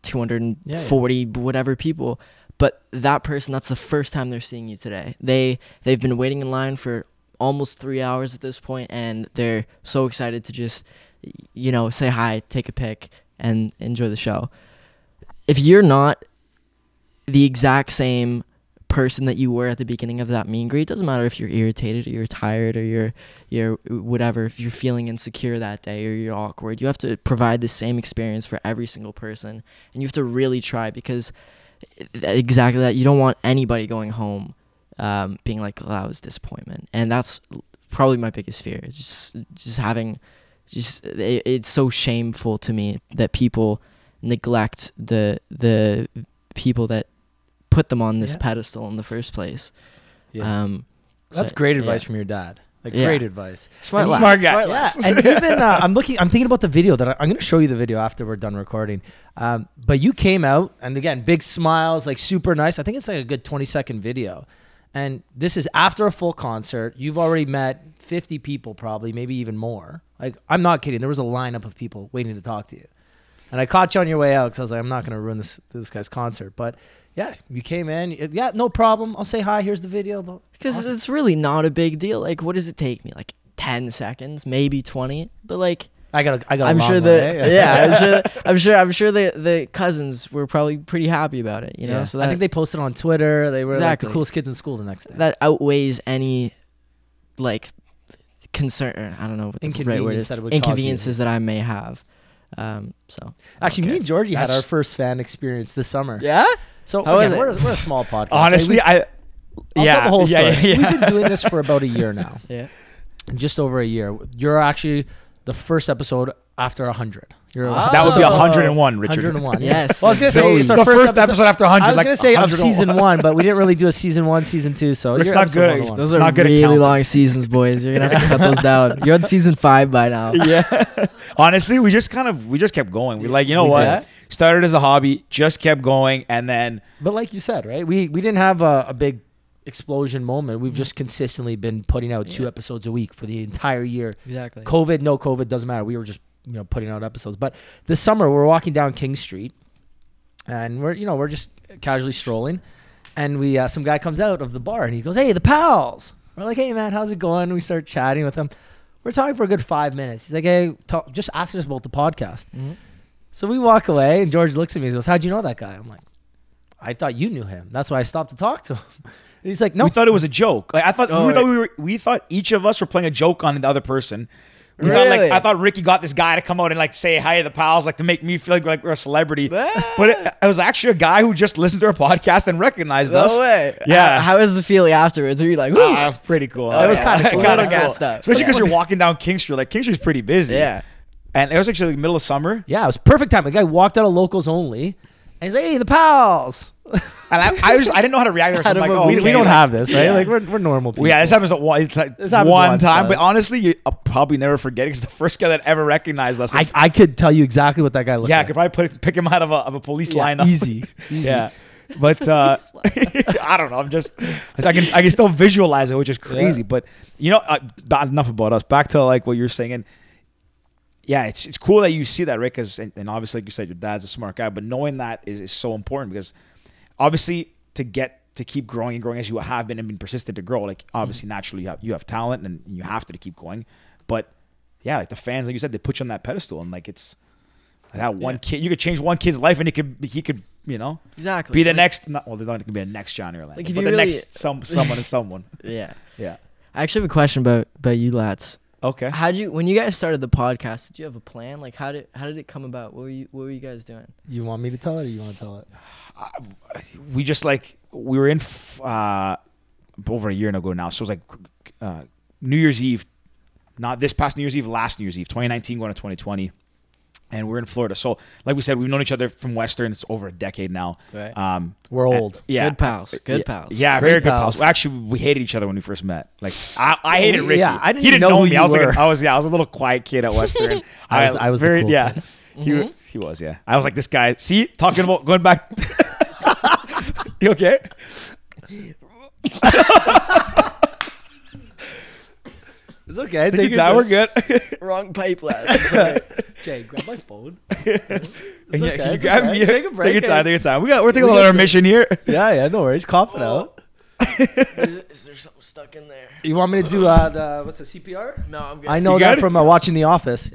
240 whatever people but that person that's the first time they're seeing you today. They they've been waiting in line for almost three hours at this point and they're so excited to just you know say hi take a pic and enjoy the show. If you're not the exact same person that you were at the beginning of that mean greet it doesn't matter if you're irritated or you're tired or you're you're whatever if you're feeling insecure that day or you're awkward you have to provide the same experience for every single person. And you have to really try because exactly that you don't want anybody going home um, being like oh, that was disappointment. And that's probably my biggest fear is just just having just it, it's so shameful to me that people neglect the the people that put them on this Yeah. pedestal in the first place Yeah. um That's so- great yeah. advice from your dad. Like Yeah. great advice. smart, And lad, smart guy. smart Yeah, lad. and even uh, I'm looking. I'm thinking about the video that I, I'm going to show you the video after we're done recording. Um, but you came out, and again, big smiles, like super nice. I think it's like a good 20 second video, and this is after a full concert. You've already met 50 people, probably, maybe even more. Like I'm not kidding. There was a lineup of people waiting to talk to you, and I caught you on your way out because I was like, I'm not going to ruin this this guy's concert. But yeah, you came in. Yeah, no problem. I'll say hi. Here's the video. Because Awesome. it's really not a big deal like what does it take me like 10 seconds maybe 20 but like I got. I got. I'm sure eh? yeah i'm sure i'm sure i'm sure the the cousins were probably pretty happy about it you know Yeah. so that I think they posted on Twitter. They were like Exactly. the coolest kids in school the next day. that outweighs any like concern. I don't know what the right word is. that it would cause you. Inconveniences that I may have. Um. So Actually, me and Georgie had our first fan experience this summer. Yeah. So How was again, it? we're, we're a small podcast. right? Honestly, We- I. I'll yeah, tell the whole story. yeah, yeah, yeah. We've been doing this for about a year now, Yeah. just over a year. You're actually the first episode after hundred. You're Ah. That would be so- 101, Richard. 101. Yes, Well, I was gonna so say it's our the first, first episode after 100. I was like gonna say of 101. season one, but we didn't really do a season one, season two. So Rick's not episode good at- 101. Those are Not good really counting. long seasons, boys. You're gonna have to cut those down. You're on season five by now. yeah. Honestly, we just kind of we just kept going. We're like, you know We what? did. Started as a hobby, just kept going, and then But like you said, right? We we didn't have a, a big explosion moment. We've just consistently been putting out two Yeah. episodes a week for the entire year. Exactly. COVID, no COVID, doesn't matter. We were just you know putting out episodes. But this summer we're walking down King Street, and we're you know we're just casually strolling, and we uh, some guy comes out of the bar and he goes, "Hey, the pals." We're like, "Hey, man, how's it going?" We start chatting with him. We're talking for a good five minutes. He's like, "Hey, talk, just asking us about the podcast." Mhm. So we walk away, and George looks at me and goes, "How'd you know that guy?" I'm like, "I thought you knew him. That's why I stopped to talk to him." And he's like, "No, we thought it was a joke. Like I thought, Oh, we thought we were, we thought each of us were playing a joke on the other person. We thought like Really? I thought Ricky got this guy to come out and like say hi to the pals, like to make me feel like, like we're a celebrity. but it, it was actually a guy who just listened to our podcast and recognized us. No way. Yeah. How, how was the feeling afterwards? Are you like? Ah, pretty cool. Oh, it was yeah. kind of cool. Kinda cool. gassed up. Especially because you're walking down King Street. Like King Street's pretty busy. yeah. And it was actually the middle of summer. yeah, it was perfect time." The guy walked out of locals only, and he's like, "Hey, the pals." And I, I was I didn't know how to react. I I was like, oh, we, we don't like- have this, right? Yeah. Like we're, we're normal people. Yeah, this happens at one, it's like This happens one once, time. But honestly, you, I'll probably never forget it because the first guy that ever recognized us. I, I could tell you exactly what that guy looked like, yeah, I could probably put, pick him out of a, of a police Yeah, lineup. easy, easy. yeah. But uh, I don't know. I'm just I can I can still visualize it, which is crazy. Yeah. But you know, uh, enough about us. Back to like what you're saying. And yeah, it's it's cool that you see that, Rick. Because and, and obviously, like you said, your dad's a smart guy. But knowing that is, is so important because obviously to get to keep growing and growing as you have been and been persistent to grow, like mm-hmm. obviously naturally you have you have talent and you have to, to keep going. But yeah, like the fans, like you said, they put you on that pedestal and like it's like that one Yeah. kid. You could change one kid's life and he could he could you know Exactly. be the Like- next. Not, well, they're not to be the next Johnny Orlando, Like, but the really- next some someone is someone. Yeah. Yeah. I actually have a question about about you lads. Okay. How did you when you guys started the podcast? Did you have a plan? Like how did how did it come about? What were you what were you guys doing? You want me to tell it, or you want to tell it? we just like we were in f- uh, over a year ago now. So it was like uh, New Year's Eve, not this past New Year's Eve, last New Year's Eve, 2019 going to 2020. And we're in Florida. So, like we said, we've known each other from Western. It's over a decade now. Right. Um, We're and- old. yeah. Good pals. Good yeah, pals. Yeah, Great very good pals. pals. Actually, we hated each other when we first met. Like I, I hated Ricky. yeah, I didn't he didn't know know, who me. you I was were. like, I was yeah, I was a little quiet kid at Western. I was- I was the very cool yeah. kid. He he was yeah. I was like this guy. See, talking about going back. you okay? It's okay. Take your time. We're good. Wrong pipe lads. Sorry. Jay, grab my phone. Yeah, okay, can you it's grab okay. me? Take a break, Take your time. Take your time. We got. We're taking We a little intermission here. Yeah, yeah, no worries. Cough it out. is, there something stuck in there? You want me to do uh, the what's the CPR? No, I'm good. I know You that good? from uh, watching The Office.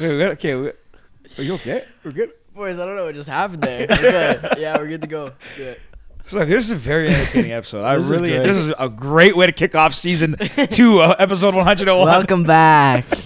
Wait, we got, okay. We, are you okay? We're good. Boys, I don't know what just happened there. We're good. Yeah, we're good to go. Let's do it. So this is a very entertaining episode. I This is really. great. This is a great way to kick off season two, uh, episode one hundred and one. Welcome back.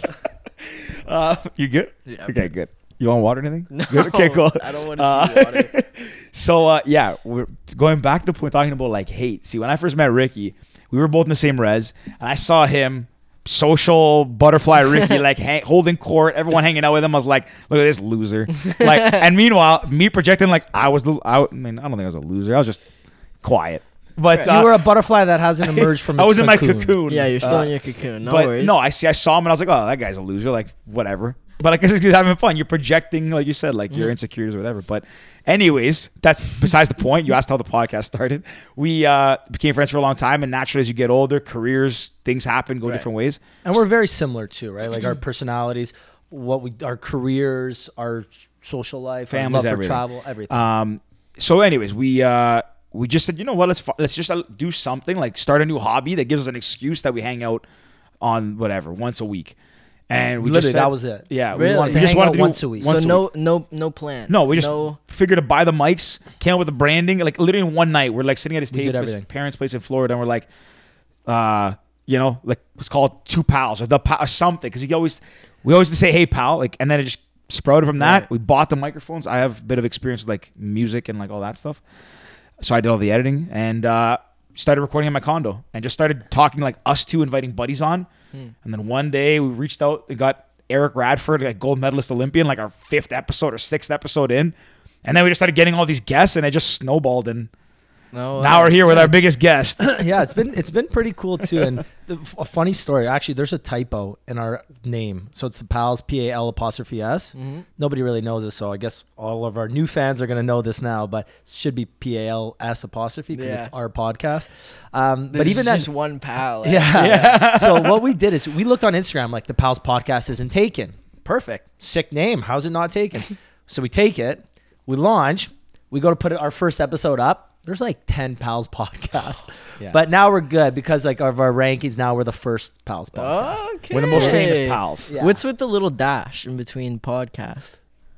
Uh, you good? Yeah, okay, good. You want water or anything? No, Good? Okay, cool. I don't wanna Uh, see water. so uh, yeah, we're going back to point talking about like hate. See, when I first met Ricky, we were both in the same res, and I saw him social butterfly Ricky like hang, holding court, everyone hanging out with him. I was like, look at this loser. Like, and meanwhile, me projecting like I was the. I, I mean, I don't think I was a loser. I was just quiet. But you uh, were a butterfly that hasn't emerged from. I its was in my cocoon. cocoon. Yeah, you're still Uh, in your cocoon. No worries. no, I see. I saw him and I was like, "Oh, that guy's a loser." Like, whatever. But I guess he's having fun. You're projecting, like you said, like your Mhm. insecurities or whatever. But, anyways, that's besides the point. You asked how the podcast started. We uh, became friends for a long time, and naturally, as you get older, careers, things happen, go Right. different ways. And we're very similar too, right? Like our personalities, what we, our careers, our social life, our Families, love for travel, everything. Um, so, anyways, we uh, we just said, you know what? Let's let's just uh, do something like start a new hobby that gives us an excuse that we hang out on whatever once a week. And we Literally, just said, that was it. Yeah, Really? we, wanted, To we just wanted to do once a week. So a no, week. no, no plan. No, we just no. figured to buy the mics, came up with the branding. Like literally in one night, we're like sitting at his table, his parents' place in Florida, and we're like, uh, you know, like was called Two Pals or the pal or something because he always we always say hey pal like and then it just sprouted from that. Right. We bought the microphones. I have a bit of experience with like music and like all that stuff, so I did all the editing and uh, started recording in my condo and just started talking like us two inviting buddies on, and then one day we reached out and got Eric Radford, like gold medalist Olympian, like our fifth episode or sixth episode in. And then we just started getting all these guests, and it just snowballed. And No, now uh, we're here with our biggest guest. yeah, it's been it's been pretty cool too. And the, a funny story, actually, there's a typo in our name, so it's the Pals P A L apostrophe S. Mhm. Nobody really knows this, so I guess all of our new fans are gonna know this now. But it should be P A L S apostrophe because it's our podcast. Um, but even just one pal. eh? yeah. so what we did is we looked on Instagram, like the Pals podcast isn't taken. Perfect. Sick name. How's it not taken? so we take it, we launch, we go to put our first episode up. There's like 10 Pals podcast Yeah. But now we're good because like of our rankings, now we're the first Pals podcast. Okay. We're the most famous pals. Yeah. What's with the little dash in between podcast?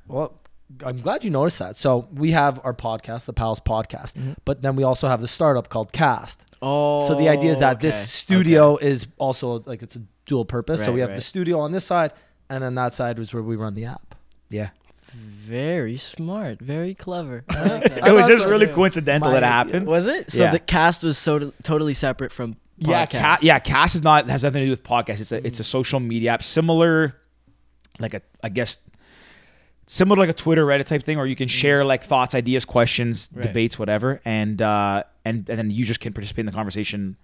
Well, I'm glad you noticed that. So we have our podcast, the Pals podcast, mm-hmm. but then we also have the startup called Cast. Oh. So the idea is oh, that this okay. studio is also like it's a dual purpose. so we have the studio on this side, and then that side was where we run the app. Yeah. Very smart. Very clever. Like. It was just so, really yeah. coincidental My that it happened. Was it? So Yeah. the cast was so totally separate from Yeah, podcast. Ca- yeah. Cast is not has nothing to do with podcasts. It's a it's a social media app, similar, like a I guess similar to like a Twitter, Reddit type thing, where you can share like thoughts, ideas, questions, Right. debates, whatever, and uh, and and then you just can participate in the conversation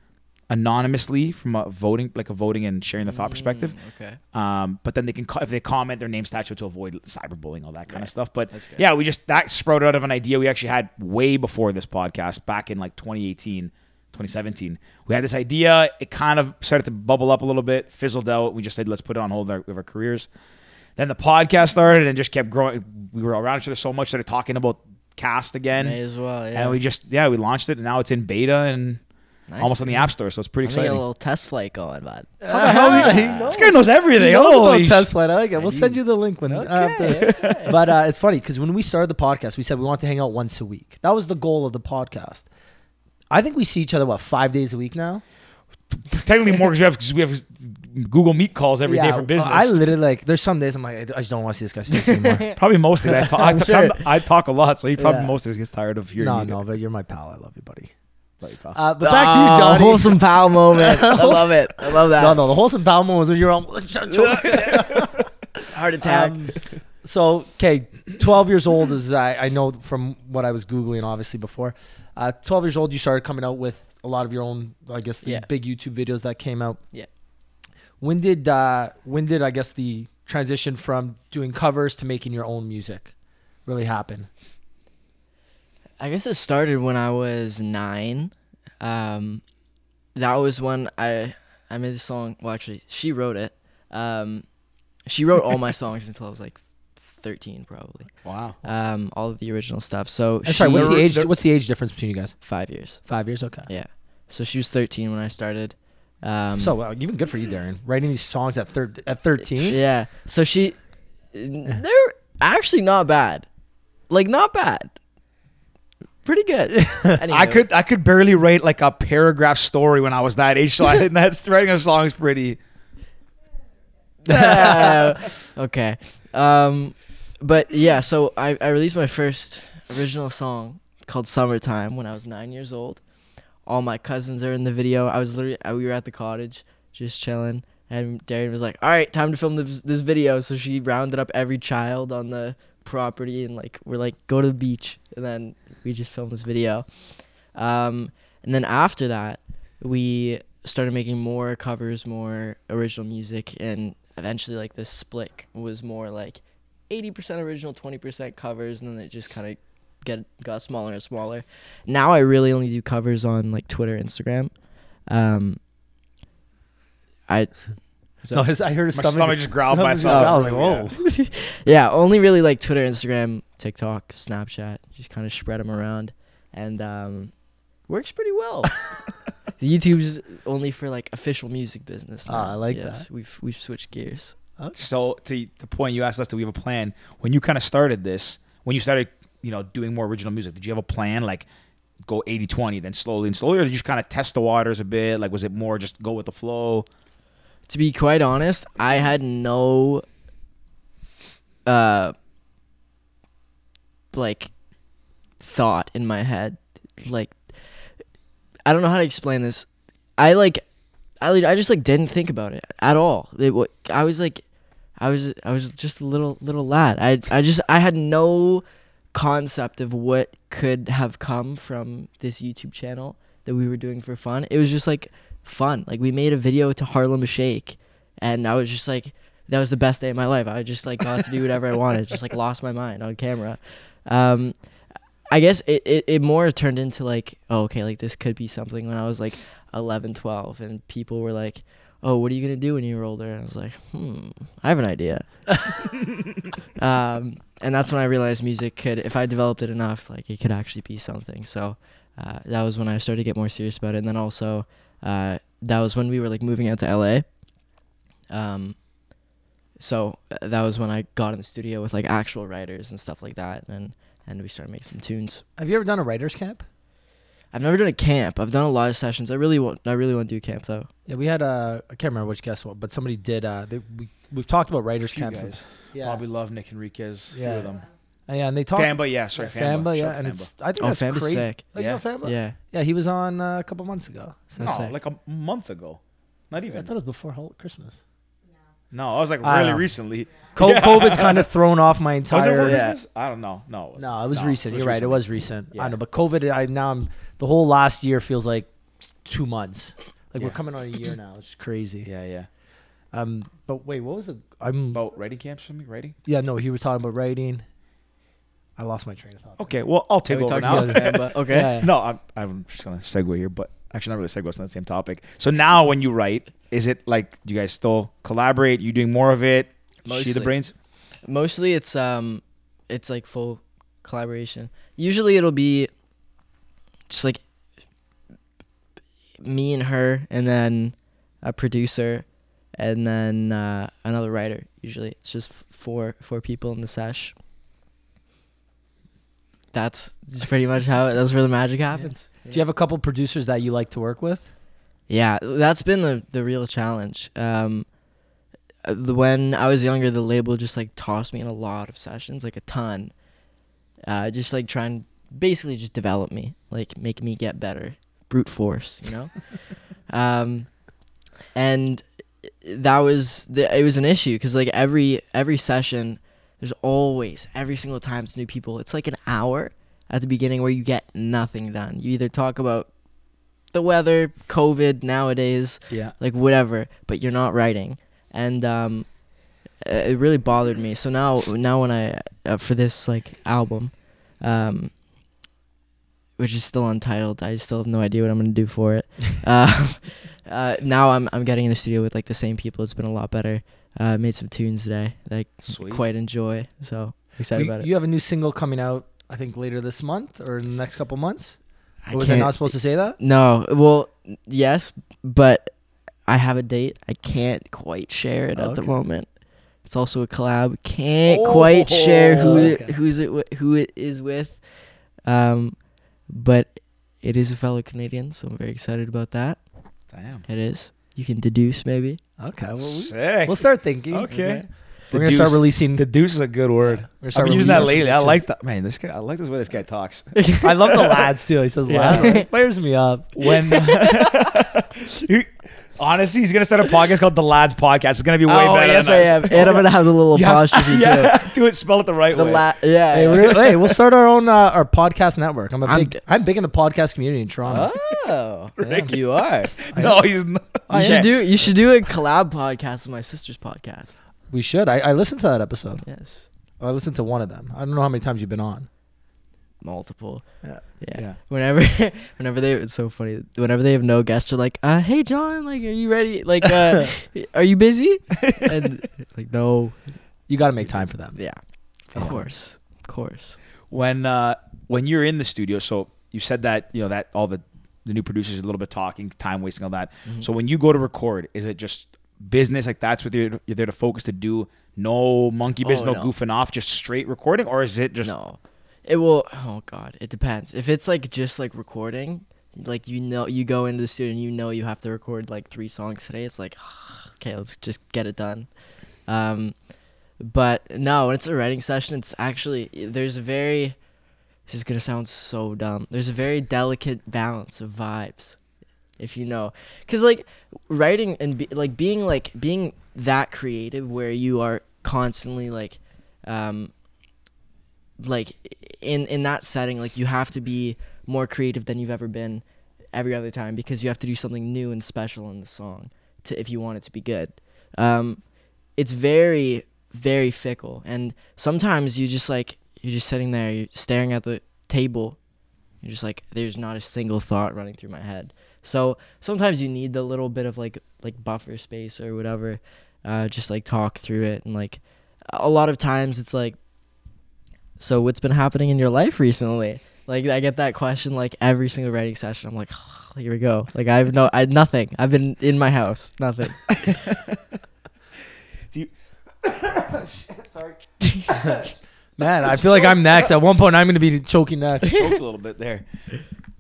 anonymously from a voting, like a voting and sharing the thought perspective. Mm, Okay. Um, but then they can if they comment their name statue to avoid cyberbullying, all that kind of stuff. But yeah, we just that sprouted out of an idea we actually had way before this podcast, back in like 2018, 2017. We had this idea. It kind of started to bubble up a little bit, fizzled out. We just said let's put it on hold with our, with our careers. Then the podcast started and just kept growing. We were around each other so much, started talking about cast again, May as well. Yeah. and we just yeah we launched it, and now it's in beta and Nice. almost on the app store. So it's pretty I'm getting exciting. a little test flight going, bud. How the hell Yeah. he knows? This guy knows everything. He knows about sh- test flight. I like it. We'll send you the link when after. Okay. But uh, it's funny because when we started the podcast, we said we want to hang out once a week. That was the goal of the podcast. I think we see each other what five days a week now. Technically more because we have cause we have Google Meet calls every day Yeah, for business. I literally like. There's some days I'm like, I just don't want to see this guy's face anymore. probably most of that. I, talk, I, I'm sure. I talk a lot, so he probably Yeah. most of us gets tired of hearing. no, you. no, but you're my pal. I love you, buddy. Love you, pal. Uh, but back to you, Johnny. Wholesome pal moment. I love it. I love that. No, no, the wholesome pal moment was when you're on. Heart attack. Um, so, okay, 12 years old is, I, I know from what I was Googling, obviously, before. Uh, 12 years old, you started coming out with a lot of your own, I guess, the Yeah. big YouTube videos that came out. Yeah. When did, uh, when did, I guess, the transition from doing covers to making your own music really happen? I guess it started when I was nine. Um, that was when I I made the song. Well, actually, she wrote it. Um, she wrote all my songs until I was like thirteen, probably. wow. Um, all of the original stuff. So Uh, sorry, what's the age? What's the age difference between you guys? Five years. Five years. Okay. Yeah. So she was thirteen when I started. Um, So well, even good for you, Darian. Writing these songs at thir- at thirteen. Yeah. So she, they're actually not bad. Like not bad. Pretty good. I could I could barely write like a paragraph story when I was that age, so I think that's writing a song is pretty. okay. Um, but yeah, so I, I released my first original song called "Summertime" when I was nine years old. All my cousins are in the video. I was literally uh, we were at the cottage just chilling, and Darian was like, "All right, time to film this this video." So she rounded up every child on the property and like we're like, "Go to the beach," and then we just filmed this video. Um, and then after that, we started making more covers, more original music, and eventually, like this split was more like eighty percent original, twenty percent covers, and then it just kind of get got smaller and smaller. Now I really only do covers on like Twitter, Instagram. Um, I No, his- I heard his My stomach just growled by stomach just itself. growled. I was like, whoa. yeah, only really like Twitter, Instagram, TikTok, Snapchat. Just kind of spread them around, and um, works pretty well. YouTube's only for like official music business. Ah, now. I like yes, that. We've we've switched gears. So to the point you asked us, do we have a plan? When you kind of started this, when you started, you know, doing more original music, did you have a plan? Like, go 80-20, then slowly and slowly, or did you just kind of test the waters a bit? Like, was it more just go with the flow? To be quite honest, I had no uh like thought in my head. Like I don't know how to explain this. I like I I just like didn't think about it at all. It, I was like I was I was just a little little lad. I I just I had no concept of what could have come from this YouTube channel that we were doing for fun. It was just like fun. Like we made a video to Harlem Shake and I was just like that was the best day of my life. I just like got to do whatever I wanted. Just like lost my mind on camera. Um I guess it, it, it more turned into like, oh, okay, like this could be something when I was like 11, 12 and people were like, oh, what are you going to do when you're older? And I was like, hmm, I have an idea. um, and that's when I realized music could, if I developed it enough, like it could actually be something. So uh, that was when I started to get more serious about it. And then also, uh, that was when we were like moving out to LA. Um, so uh, that was when I got in the studio with like actual writers and stuff like that. And, and we started making some tunes. Have you ever done a writers camp? I've never done a camp. I've done a lot of sessions. I really want. I really want to do camp though. Yeah, we had a. I can't remember which guest, was, but somebody did. Uh, they, we we've talked about writers camps. guys. Yeah, Probably love Nick Enriquez. Few Yeah. of them. Uh, yeah, and they talked. Famba, yeah, sorry, Famba. Famba, yeah, and it's I think Oh, that's Famba's crazy. sick. Like, Yeah. you know Famba? Yeah. yeah, he was on uh, a couple months ago. So no, sick. like a month ago. Not even I even. thought it was before Hol- Christmas. No, I was like I really know. recently. Co- Yeah. COVID's kind of thrown off my Was it entire. for yeah. Christmas? I don't know. No, it wasn't. No, it was No, recent. You're right. It recently. was recent. Yeah. I know, but COVID. I now I'm the whole last year feels like two months. Like we're Yeah. coming on a year now. It's crazy. Yeah, yeah. Um, but wait, what was the? I'm. About writing camps for me, writing? yeah, no, he was talking about writing. I lost my train of thought. Okay, well, I'll take we over now. about Famba. Okay. Yeah, yeah. No, I'm, I'm just gonna segue here, but actually not really segue. It's not the same topic. So now, when you write, is it like do you guys still collaborate? You doing more of it? She the brains. Mostly it's um it's like full collaboration. Usually it'll be just like me and her and then a producer and then uh, another writer. Usually it's just four four people in the sesh. That's pretty much how that's where the magic happens. Do you have a couple producers that you like to work with? Yeah, that's been the the real challenge. Um, uh, the, when I was younger, the label just like tossed me in a lot of sessions, like a ton. Uh, just like trying, basically just develop me, like make me get better, brute force, you know. um, and that was the, it was an issue because like every every session, there's always every single time it's new people. It's like an hour at the beginning where you get nothing done. You either talk about the weather, COVID nowadays, Yeah. like whatever, but you're not writing, and um, uh, it really bothered me. So now, now when I uh, for this like album, um, which is still untitled, I still have no idea what I'm gonna do for it. uh, uh, now I'm I'm getting in the studio with like the same people. It's been a lot better. Uh, made some tunes today that I Sweet. quite enjoy. So excited You, about it. you have a new single coming out. I think later this month or in the next couple months. I was I can't- supposed to say that? No, well, yes, but I have a date. I can't quite share it at the moment. It's also a collab. Can't quite share who Oh, it, who's it who it is with. Um, but it is a fellow Canadian, so I'm very excited about that. Damn. It is. You can deduce maybe. Okay, well, we, Sick. we'll start thinking. Okay. We're gonna start Deduce- releasing. Deduce is a good word. We're gonna I've start been using that releasing lately. I like that. Man, this guy. I like this way this guy talks. I love the lads too. He says Yeah. lads. It fires me up. When He- honestly, he's gonna start a podcast called The Lads Podcast. It's gonna be way oh better. yes, than I am, and I'm gonna have the little You have- apostrophe too. do it. Spell it the right The way. la- yeah. Hey, yeah. we're, hey, we'll start our own uh, our podcast network. I'm a I'm big. d- I'm big in the podcast community in Toronto. Oh, Rick. you are. no, he's not. You I should am. do. You should do a collab podcast with my sister's podcast. We should. I, I listened to that episode. Yes, I listened to one of them. I don't know how many times you've been on. Multiple. Yeah. Yeah. Yeah. Whenever, whenever they, it's so funny. Whenever they have no guests, they're like, uh, "Hey, John, like, are you ready? Like, uh, are you busy?" And like, no. You got to make time for them. Yeah. Of Yeah. course. Of course. when uh when you're in the studio so you said that you know that all the the new producers a little bit talking time wasting all that Mm-hmm. so when you go to record is it just business like that's what you're, you're there to focus to do no monkey business Oh, no. no. goofing off just straight recording or is it just no. It will. Oh God, it depends. If it's like just like recording, like you know, you go into the studio and you know you have to record like three songs today. It's like, okay, let's just get it done. Um, but no, when it's a writing session, it's actually there's a very. This is gonna sound so dumb. There's a very delicate balance of vibes, if you know, because like writing and be, like being like being that creative where you are constantly like, um, like in in that setting like you have to be more creative than you've ever been every other time because you have to do something new and special in the song to if you want it to be good. Um it's very very fickle. And sometimes you just like you're just sitting there you're staring at the table. You're just like there's not a single thought running through my head. So sometimes you need the little bit of like like buffer space or whatever uh just like talk through it. And like a lot of times it's like so what's been happening in your life recently like i get that question like every single writing session i'm like here we go like i've no i nothing i've been in my house nothing Do you? Sorry, Man, I feel like I'm next. At one point, I'm going to be choking next. choked a little bit there.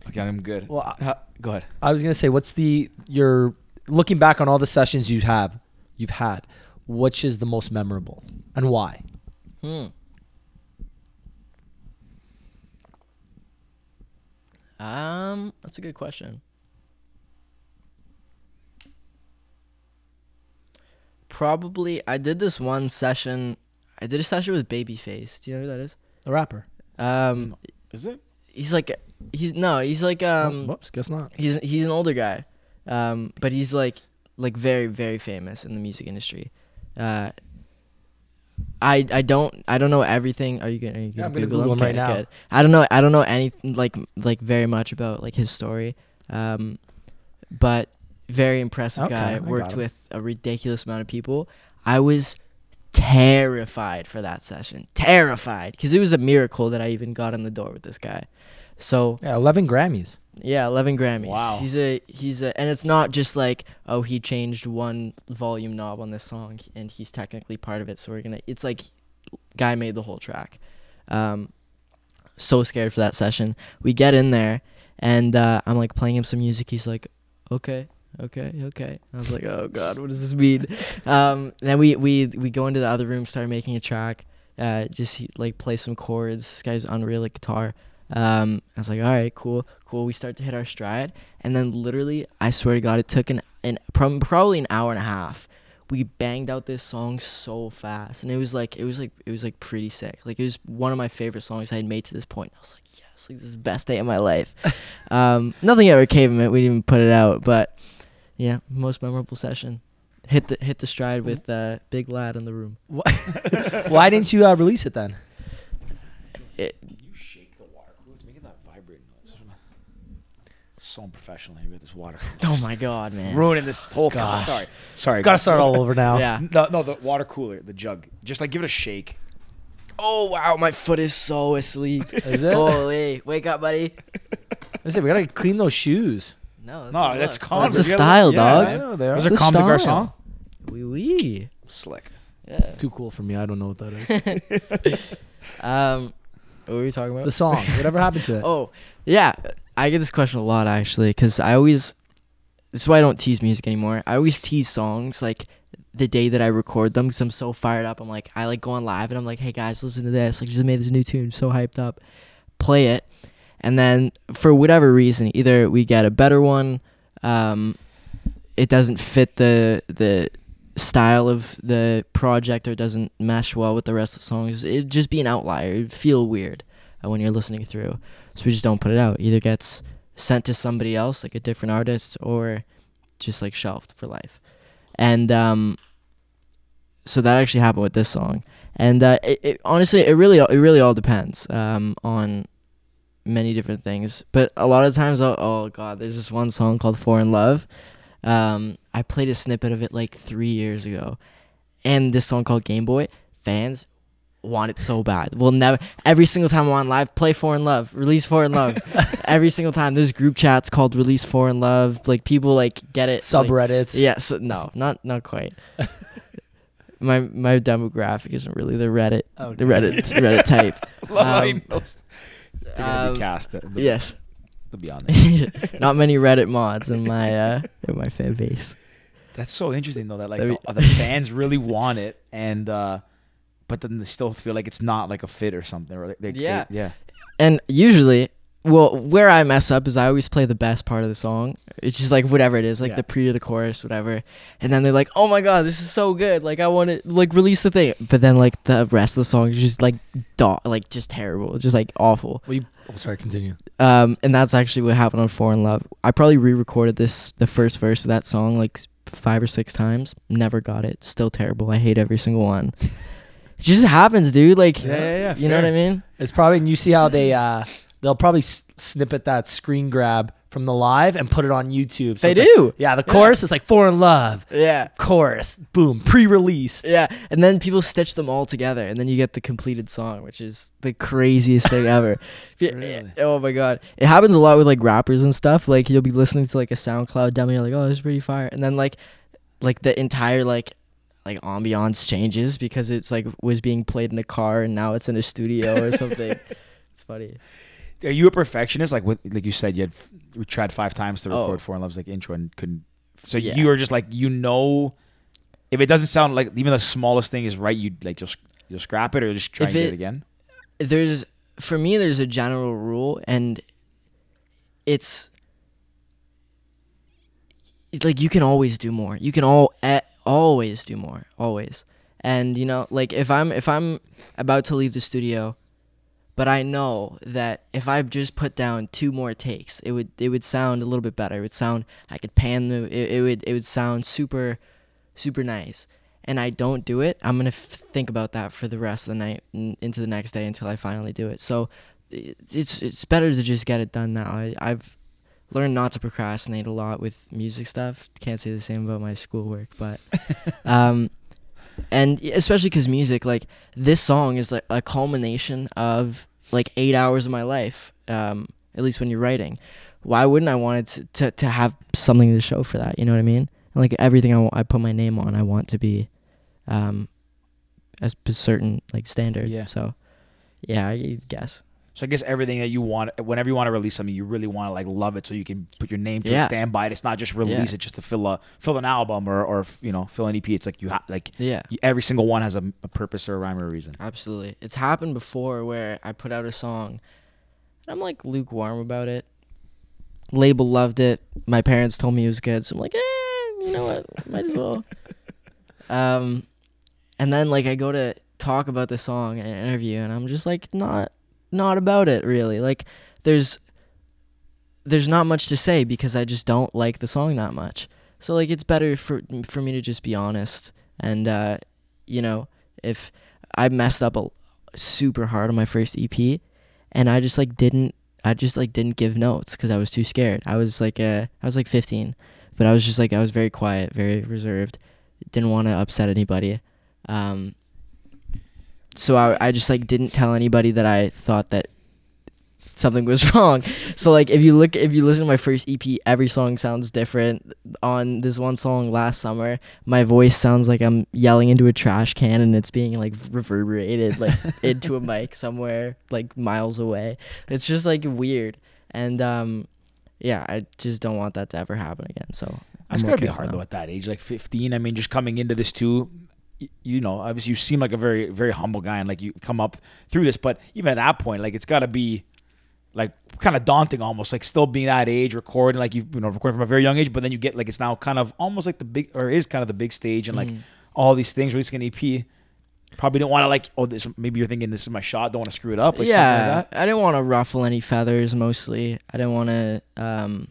Okay, I'm good. Well, I, Uh, go ahead. I was going to say, what's the your looking back on all the sessions you have, you've had, which is the most memorable and why? hmm um that's a good question probably i did this one session i did a session with babyface do you know who that is The rapper. um Is it? he's like he's no he's like um whoops, guess not. he's he's an older guy um but he's like like very very famous in the music industry uh I, I don't I don't know everything. Are you gonna, are you gonna I'm gonna Google, Google him? right now. good. I don't know I don't know anything like like very much about like his story, um, but very impressive Okay, guy. got Worked with a ridiculous amount of people. I was terrified for that session, terrified because it was a miracle that I even got in the door with this guy. So Yeah, 11 Grammys. Yeah, eleven Grammys. Wow. He's a he's a, and it's not just like oh he changed one volume knob on this song and he's technically part of it, so we're gonna. It's like guy made the whole track. Um, so scared for that session. We get in there and uh, I'm like playing him some music. He's like, okay, okay, okay. And I was like, oh god, what does this mean? um, then we we we go into the other room, start making a track. Uh, just like play some chords. This guy's unreal at guitar. Um, I was like, all right, cool, cool. We start to hit our stride, and then literally, I swear to God, it took an an probably an hour and a half. We banged out this song so fast, and it was like it was like it was like pretty sick. Like it was one of my favorite songs I had made to this point. I was like, yes, like this is the best day of my life. um, nothing ever came of it. We didn't even put it out, but yeah, most memorable session. Hit the hit the stride with uh, big lad in the room. Why didn't you uh, release it then? It, You shake the water cooler. It's making that vibrating noise. So unprofessional here with this water. oh my god, man. Ruining this whole thing. Gosh. Sorry. Sorry. Got to start all over now. Yeah. No, no, the water cooler, the jug. Just like give it a shake. Oh wow, my foot is so asleep. Is it? Holy, wake up, buddy. Listen, we got to clean those shoes. No, that's No, a that's look. Converse. That's a You gotta- style, yeah, dog. I know they are. Those It's are a Comme des style. Garçons. Oui, oui. Slick. Yeah. Too cool for me. I don't know what that is. Um, what were we talking about? the song. Whatever happened to it? Oh, yeah. I get this question a lot actually, because I always. This is why I don't tease music anymore. I always tease songs like the day that I record them because I'm so fired up. I'm like, I like go on live and I'm like, hey guys, listen to this. Like, just made this new tune. So hyped up. Play it, and then for whatever reason, either we get a better one, um, it doesn't fit the the style of the project or doesn't mesh well with the rest of the songs. It'd just be an outlier. It'd feel weird uh, when you're listening through. So we just don't put it out. Either gets sent to somebody else, like a different artist, or just like shelved for life. And um, so that actually happened with this song. And uh, it, it honestly, it really, it really all depends um, on many different things. But a lot of times, I'll, oh god, there's this one song called "Foreign Love." Um, I played a snippet of it like three years ago, and this song called Game Boy. Fans want it so bad. We'll never. Every single time I'm on live, play "Foreign Love," release "Foreign Love." every single time, there's group chats called "Release Foreign Love." Like people like get it. like- Subreddits. yeah, so, no, not not quite. my my demographic isn't really the Reddit Okay. the Reddit Reddit type. Love Um, gonna um, be cast. Yes, they'll be on there. not many Reddit mods in my uh in my fan base. That's so interesting though that like the, the fans really want it and uh but then they still feel like it's not like a fit or something or they, they, Yeah. they- yeah And usually, well, where I mess up is I always play the best part of the song. It's just like whatever it is, like Yeah. the pre or the chorus, whatever. And then they're like, "Oh my god, this is so good! Like I want to like release the thing." But then like the rest of the song is just like do- like just terrible, just like awful. Well, you, oh, sorry, continue. Um, and that's actually what happened on "Foreign Love." I probably re-recorded this the first verse of that song like five or six times. Never got it. Still terrible. I hate every single one. it just happens, dude. Like, Yeah, yeah, yeah, you know what I mean? It's probably and you see how they uh they'll probably s- snippet that screen grab from the live and put it on YouTube. So They it's like- do. yeah, the chorus is like "Foreign Love," Yeah. chorus, boom, pre-release. Yeah, and then people stitch them all together, and then you get the completed song, which is the craziest thing ever. Really? Oh my god, it happens a lot with like rappers and stuff. Like you'll be listening to like a SoundCloud demo, you're like, oh, this is pretty fire, and then like, like the entire like, like ambiance changes because it's like was being played in a car and now it's in a studio or something. it's funny. Are you a perfectionist? Like with like you said you had you tried five times to record Oh. Foreign Love's like intro and couldn't. So Yeah. you are just like you know if it doesn't sound like even the smallest thing is right you like you'll, you'll scrap it or just try If and it- it again? There's for me there's a general rule and it's it's like you can always do more. You can all eh, always do more always. And you know like if i'm if i'm about to leave the studio but i know that if i just put down two more takes it would it would sound a little bit better it would sound i could pan the it, it would it would sound super super nice and I don't do it, I'm gonna f- think about that for the rest of the night into the next day until I finally do it. So it's it's better to just get it done now. I, I've learned not to procrastinate a lot with music stuff. Can't say the same about my schoolwork, but um, and especially because music, like this song, is like a culmination of like eight hours of my life. Um, at least when you're writing, why wouldn't I want it to, to, to have something to show for that? You know what I mean? And like everything I, wa- I put my name on, I want to be um, as a certain like standard. Yeah. So, yeah, I guess. So I guess everything that you want whenever you want to release something you really want to like love it so you can put your name to it stand by it it's not just release Yeah. it just to fill a fill an album or or you know fill an EP it's like you have like Yeah. every single one has a, a purpose or a rhyme or a reason Absolutely. It's happened before where I put out a song and I'm like lukewarm about it. Label loved it. My parents told me it was good. So I'm like, eh, you know what? Might as well. Um, and then like I go to talk about the song in an interview and I'm just like not not about it really. Like there's there's not much to say because I just don't like the song that much. So like it's better for for me to just be honest and uh you know, if I messed up a super hard on my first EP and I just like didn't I just like didn't give notes cuz I was too scared. I was like uh I was like 15, but I was just like I was very quiet, very reserved. Didn't want to upset anybody. Um so I I just like didn't tell anybody that I thought that something was wrong. So like if you look if you listen to my first EP, every song sounds different. On this one song last summer, my voice sounds like I'm yelling into a trash can and it's being like reverberated like into a mic somewhere like miles away. It's just like weird. And um yeah, I just don't want that to ever happen again. So That's I'm gotta be hard now. though at that age, like 15. I mean, just coming into this too, you know, obviously you seem like a very, very humble guy, and like you come up through this. But even at that point, like it's gotta be like kind of daunting, almost like still being that age, recording, like you, you know, recording from a very young age. But then you get like it's now kind of almost like the big, or is kind of the big stage, and like Mhm. all these things, releasing an EP. Probably don't want to like, oh, this. Maybe you're thinking this is my shot. Don't want to screw it up. Like yeah, something like that. I didn't want to ruffle any feathers. Mostly, I didn't want to. Um,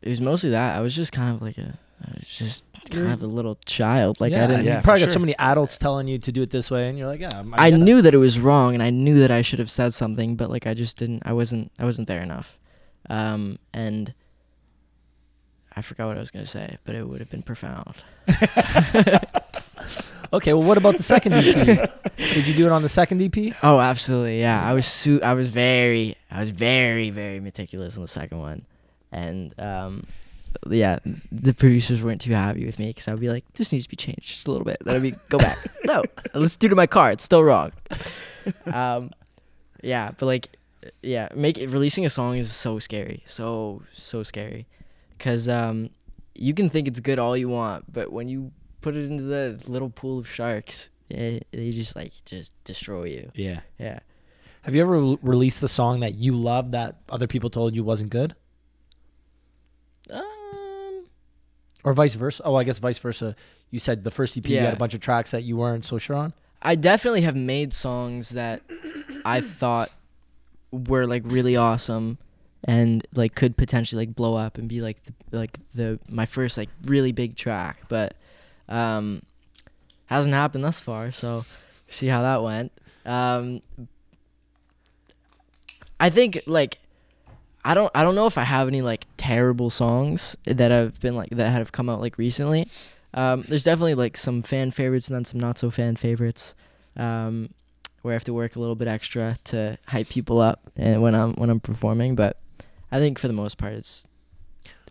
it was mostly that. I was just kind of like a, I was just kind of a little child. Like yeah, I didn't. Yeah, you probably for got so many adults telling you to do it this way, and you're like, yeah. I'm- I get it. knew that it was wrong, and I knew that I should have said something, but like I just didn't. I wasn't. I wasn't there enough. Um, and I forgot what I was gonna say, but it would have been profound. Okay, well, what about the second EP? Did you do it on the second EP? Oh, absolutely. Yeah, I was su- I was very, I was very, very meticulous on the second one, and um, yeah, the producers weren't too happy with me because I'd be like, this needs to be changed just a little bit. Then I'd be go back. no, let's do to my car. It's still wrong. Um, yeah, but like, yeah, make releasing a song is so scary, so so scary, because um, you can think it's good all you want, but when you put it into the little pool of sharks, it, they just like just destroy you. Yeah. Yeah. Have you ever re- released a song that you loved that other people told you wasn't good, Um. Or vice versa? Oh, I guess vice versa. You said the first EP you had a bunch of tracks that you weren't so sure on. I definitely have made songs that I thought were like really awesome and like could potentially like blow up and be like the, like the my first like really big track, but um hasn't happened thus far, so see how that went. Um I think like I don't I don't know if I have any like terrible songs that have been like that have come out like recently. Um, there's definitely like some fan favorites and then some not so fan favorites, um, where I have to work a little bit extra to hype people up and when I'm when I'm performing. But I think for the most part, it's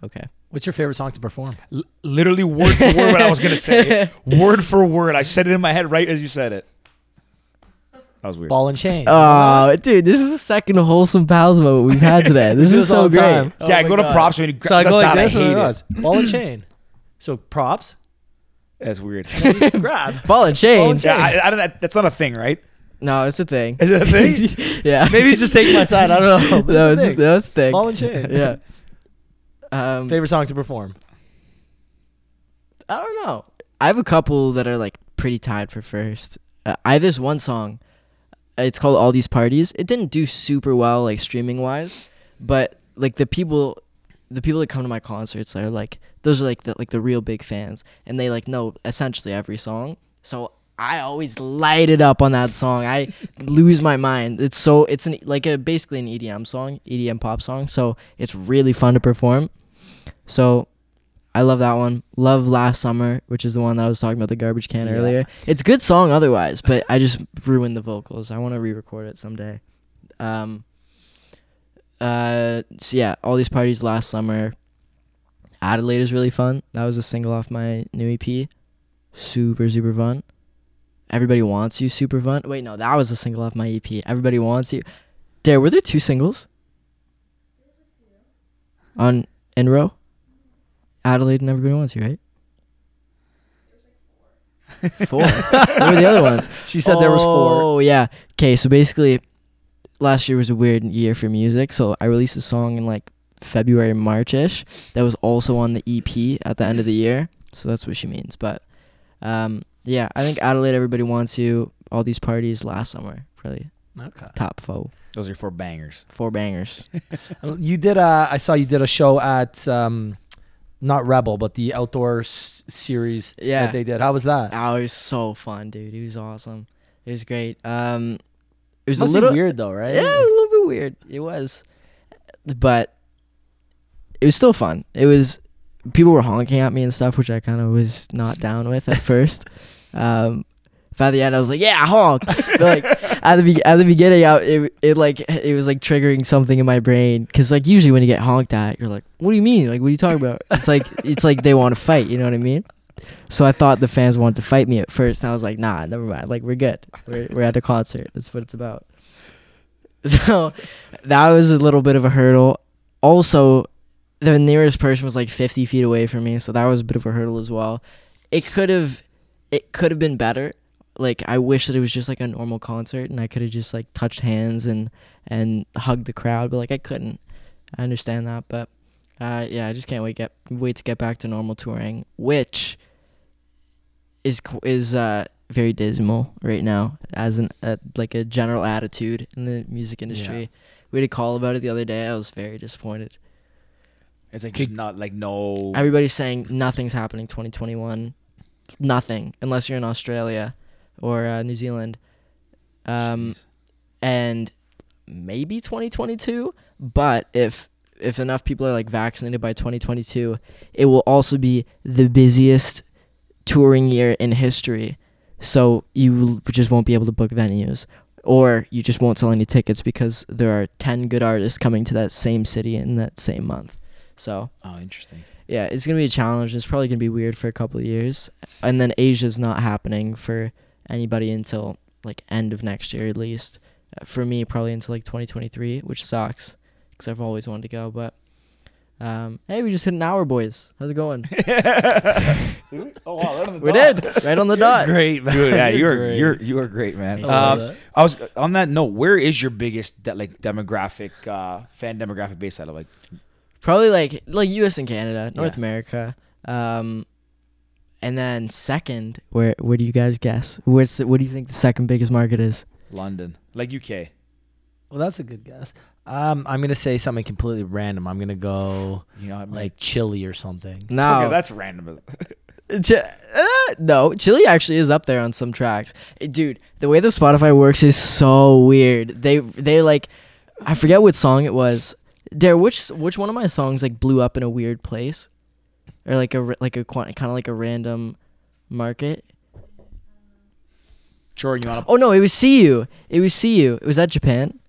okay. What's your favorite song to perform? L- literally word for word what I was gonna say. word for word. I said it in my head right as you said it. That was weird. Ball and chain. Oh, dude, this is the second wholesome pals moment we've had today. This Do is this so the great. time. Oh yeah, I my go to props when you gra- so I go that's like this. And hate then it it. goes, Ball and chain. So props. That's weird. Grab. Ball and chain. yeah, I, I don't, that, that's not a thing, right? No, it's a thing. Is it a thing? yeah. Maybe he's just taking my side. I don't know. but no, it's a it's, thing. that's a thing. Ball and chain. yeah. Um, Favorite song to perform? I don't know. I have a couple that are like pretty tied for first. Uh, I have this one song. It's called All These Parties. It didn't do super well like streaming wise, but like the people the people that come to my concerts are like those are like the like the real big fans and they like know essentially every song. So I always light it up on that song. I lose my mind. It's so it's an like a basically an EDM song, EDM pop song. So it's really fun to perform. So I love that one. Love Last Summer, which is the one that I was talking about the garbage can Yeah. earlier. It's a good song otherwise, but I just ruined the vocals. I want to re-record it someday. Um uh so yeah, all these parties last summer. Adelaide is really fun. That was a single off my new EP. Super super fun. Everybody wants you super fun. Wait, no, that was a single off my EP. Everybody wants you. There were there two singles? On Enro? Adelaide and Everybody Wants You, right? Four. what were the other ones? She said there was four. Oh yeah. Okay, so basically, last year was a weird year for music. So I released a song in like February, March-ish. That was also on the EP at the end of the year. So that's what she means. But um, yeah, I think Adelaide, Everybody Wants You, all these parties last summer, really Okay. top four, Those are four bangers. four bangers. You did. Uh, I saw you did a show at um, not Rebel, but the outdoor s- series Yeah. that they did. How was that? Oh, it was so fun, dude. It was awesome. It was great. Um, it was Must a little weird though, right? Yeah, it was a little bit weird. It was, but it was still fun. It was people were honking at me and stuff, which I kind of was not down with at first. Um, by the end, I was like, "Yeah, honk!" Like at the be- at the beginning, I, it it like it was like triggering something in my brain because like usually when you get honked at, you're like, "What do you mean? Like, what are you talking about?" It's like it's like they want to fight. You know what I mean? So I thought the fans wanted to fight me at first, and I was like, "Nah, never mind. Like we're good. We're we're at a concert. That's what it's about." So that was a little bit of a hurdle. Also, the nearest person was like 50 feet away from me, so that was a bit of a hurdle as well. It could have, it could have been better. Like I wish that it was just like a normal concert and I could have just like touched hands and and hugged the crowd, but like I couldn't. I understand that, but uh, yeah, I just can't wait get wait to get back to normal touring, which is is uh very dismal right now as an uh, like a general attitude in the music industry. We had a call about it the other day. I was very disappointed. It's like just not like no. Everybody's saying nothing's happening 2021. Nothing unless you're in Australia or uh, New Zealand. Um and maybe 2022, but if if enough people are like vaccinated by 2022, it will also be the busiest touring year in history. So you just won't be able to book venues or you just won't sell any tickets because there are 10 good artists coming to that same city in that same month. So, oh, interesting. yeah, it's gonna be a challenge. It's probably gonna be weird for a couple of years, and then Asia's not happening for anybody until like end of next year at least. Uh, For me, probably until like 2023, which sucks because I've always wanted to go. But um, hey, we just hit an hour, boys. How's it going? oh wow, right on the we did right on the dot. Great, man. Dude, yeah, you're Great. you're you are great, man. I Um. I was on that note. Where is your biggest de- like demographic uh, fan demographic based out of? Like, Probably like like U.S. and Canada, North Yeah. America. Um, and then second, where where do you guys guess? Where's the, what do you think the second biggest market is? London, like UK. Well, that's a good guess. Um, I'm gonna say something completely random. I'm gonna go You know, like Chile or something. No, okay, that's random. Ch- uh, no, Chile actually is up there on some tracks. Eh, Dude, the way the Spotify works is so weird. They they like I forget what song it was. Dare which which one of my songs like blew up in a weird place? Or like a like a kind of like a random market? Jordan, you want to? Oh no, it was See You. It was See You. Was that Japan?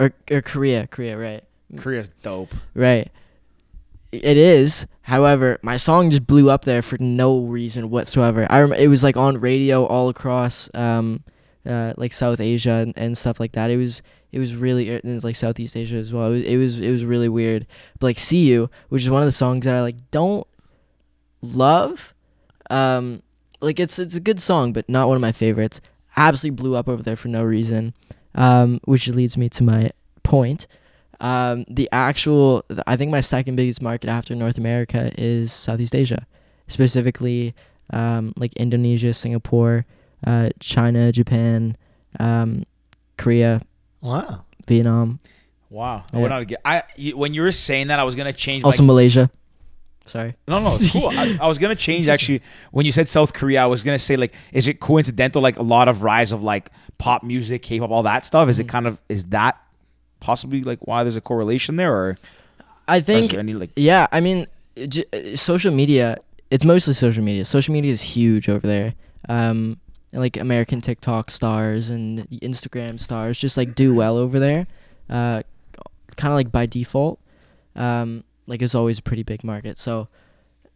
Or or Korea, Korea, right. Korea's dope. Right. It is. However, my song just blew up there for no reason whatsoever. I rem- it was like on radio all across um uh like South Asia and, and stuff like that. It was it was really it was like Southeast Asia as well. It was, it was it was really weird. But like See You, which is one of the songs that I like don't love um like it's it's a good song but not one of my favorites. Absolutely blew up over there for no reason. Um which leads me to my point um, the actual i think my second biggest market after north america is southeast asia specifically um, like indonesia singapore uh, china japan um, korea Wow. Vietnam Wow, I would not get. I you- when you were saying that, I was gonna change. also malaysia sorry no, no, it's cool. I, I was gonna change actually. When you said South Korea, I was gonna say like, is it coincidental? Like a lot of rise of like pop music, K-pop, all that stuff. Is it kind of is that possibly like why there's a correlation there, or i is think there any like Yeah, I mean, j- uh, social media. It's mostly social media. Social media is huge over there. Um, like American TikTok stars and Instagram stars just like do well over there. Uh, kind of like by default. Um, like it's always a pretty big market. So,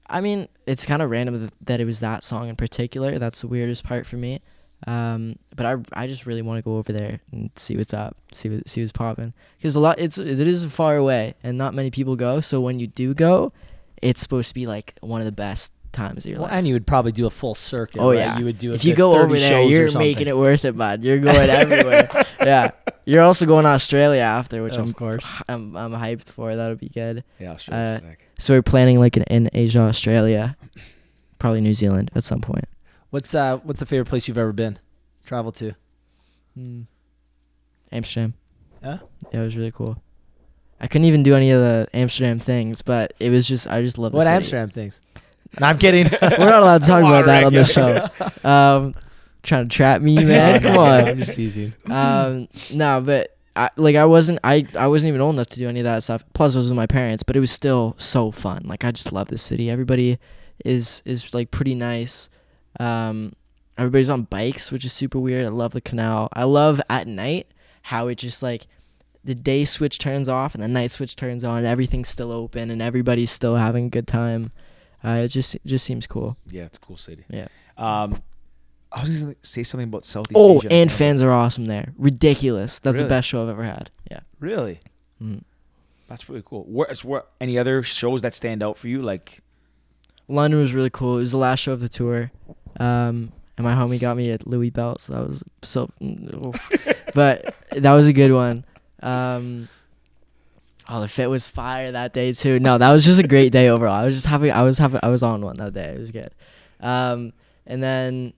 I mean, it's kind of random th- that it was that song in particular. That's the weirdest part for me. Um, but I I just really want to go over there and see what's up, see what see what's popping. Because a lot it's it is far away and not many people go. So when you do go, it's supposed to be like one of the best times of your Well, life. and you would probably do a full circuit. Oh, right? yeah. You would do. a if you go over there, shows you're making it worth it, bud. You're going everywhere. yeah, you're also going to Australia after, which Of I'm course. I'm I'm hyped for. That'll be good. yeah, Australia's Uh, sick. So we're planning like an in Asia, Australia, probably New Zealand at some point. What's uh What's the favorite place you've ever been? Travel to? Amsterdam. Yeah? Yeah, it was really cool. I couldn't even do any of the Amsterdam things, but it was just I just love the What city. Amsterdam things? No, I'm kidding. We're not allowed to talk about that on the show. Um, trying to trap me, man. No, Come on. I'm just teasing. um, no, but I like I wasn't I I wasn't even old enough to do any of that stuff. Plus, I was with my parents, but it was still so fun. Like I just love this city. Everybody is is like pretty nice. Um, everybody's on bikes, which is super weird. I love the canal. I love at night how it just like the day switch turns off and the night switch turns on. And everything's still open and everybody's still having a good time. Uh, it just just seems cool. Yeah, it's a cool city. Yeah. Um, I was gonna say something about Southeast Oh, Asia. Oh, and fans are awesome there. Ridiculous. That's Really? the best show I've ever had. Yeah. Really, Mm. that's really cool. Where, where any other shows that stand out for you? Like, London was really cool. It was the last show of the tour. Um, and my homie got me a Louis belt, so that was so. but that was a good one. Um, oh, the fit was fire that day too. No, that was just a great day overall. I was just having, I was having, I was on one that day. It was good. Um, and then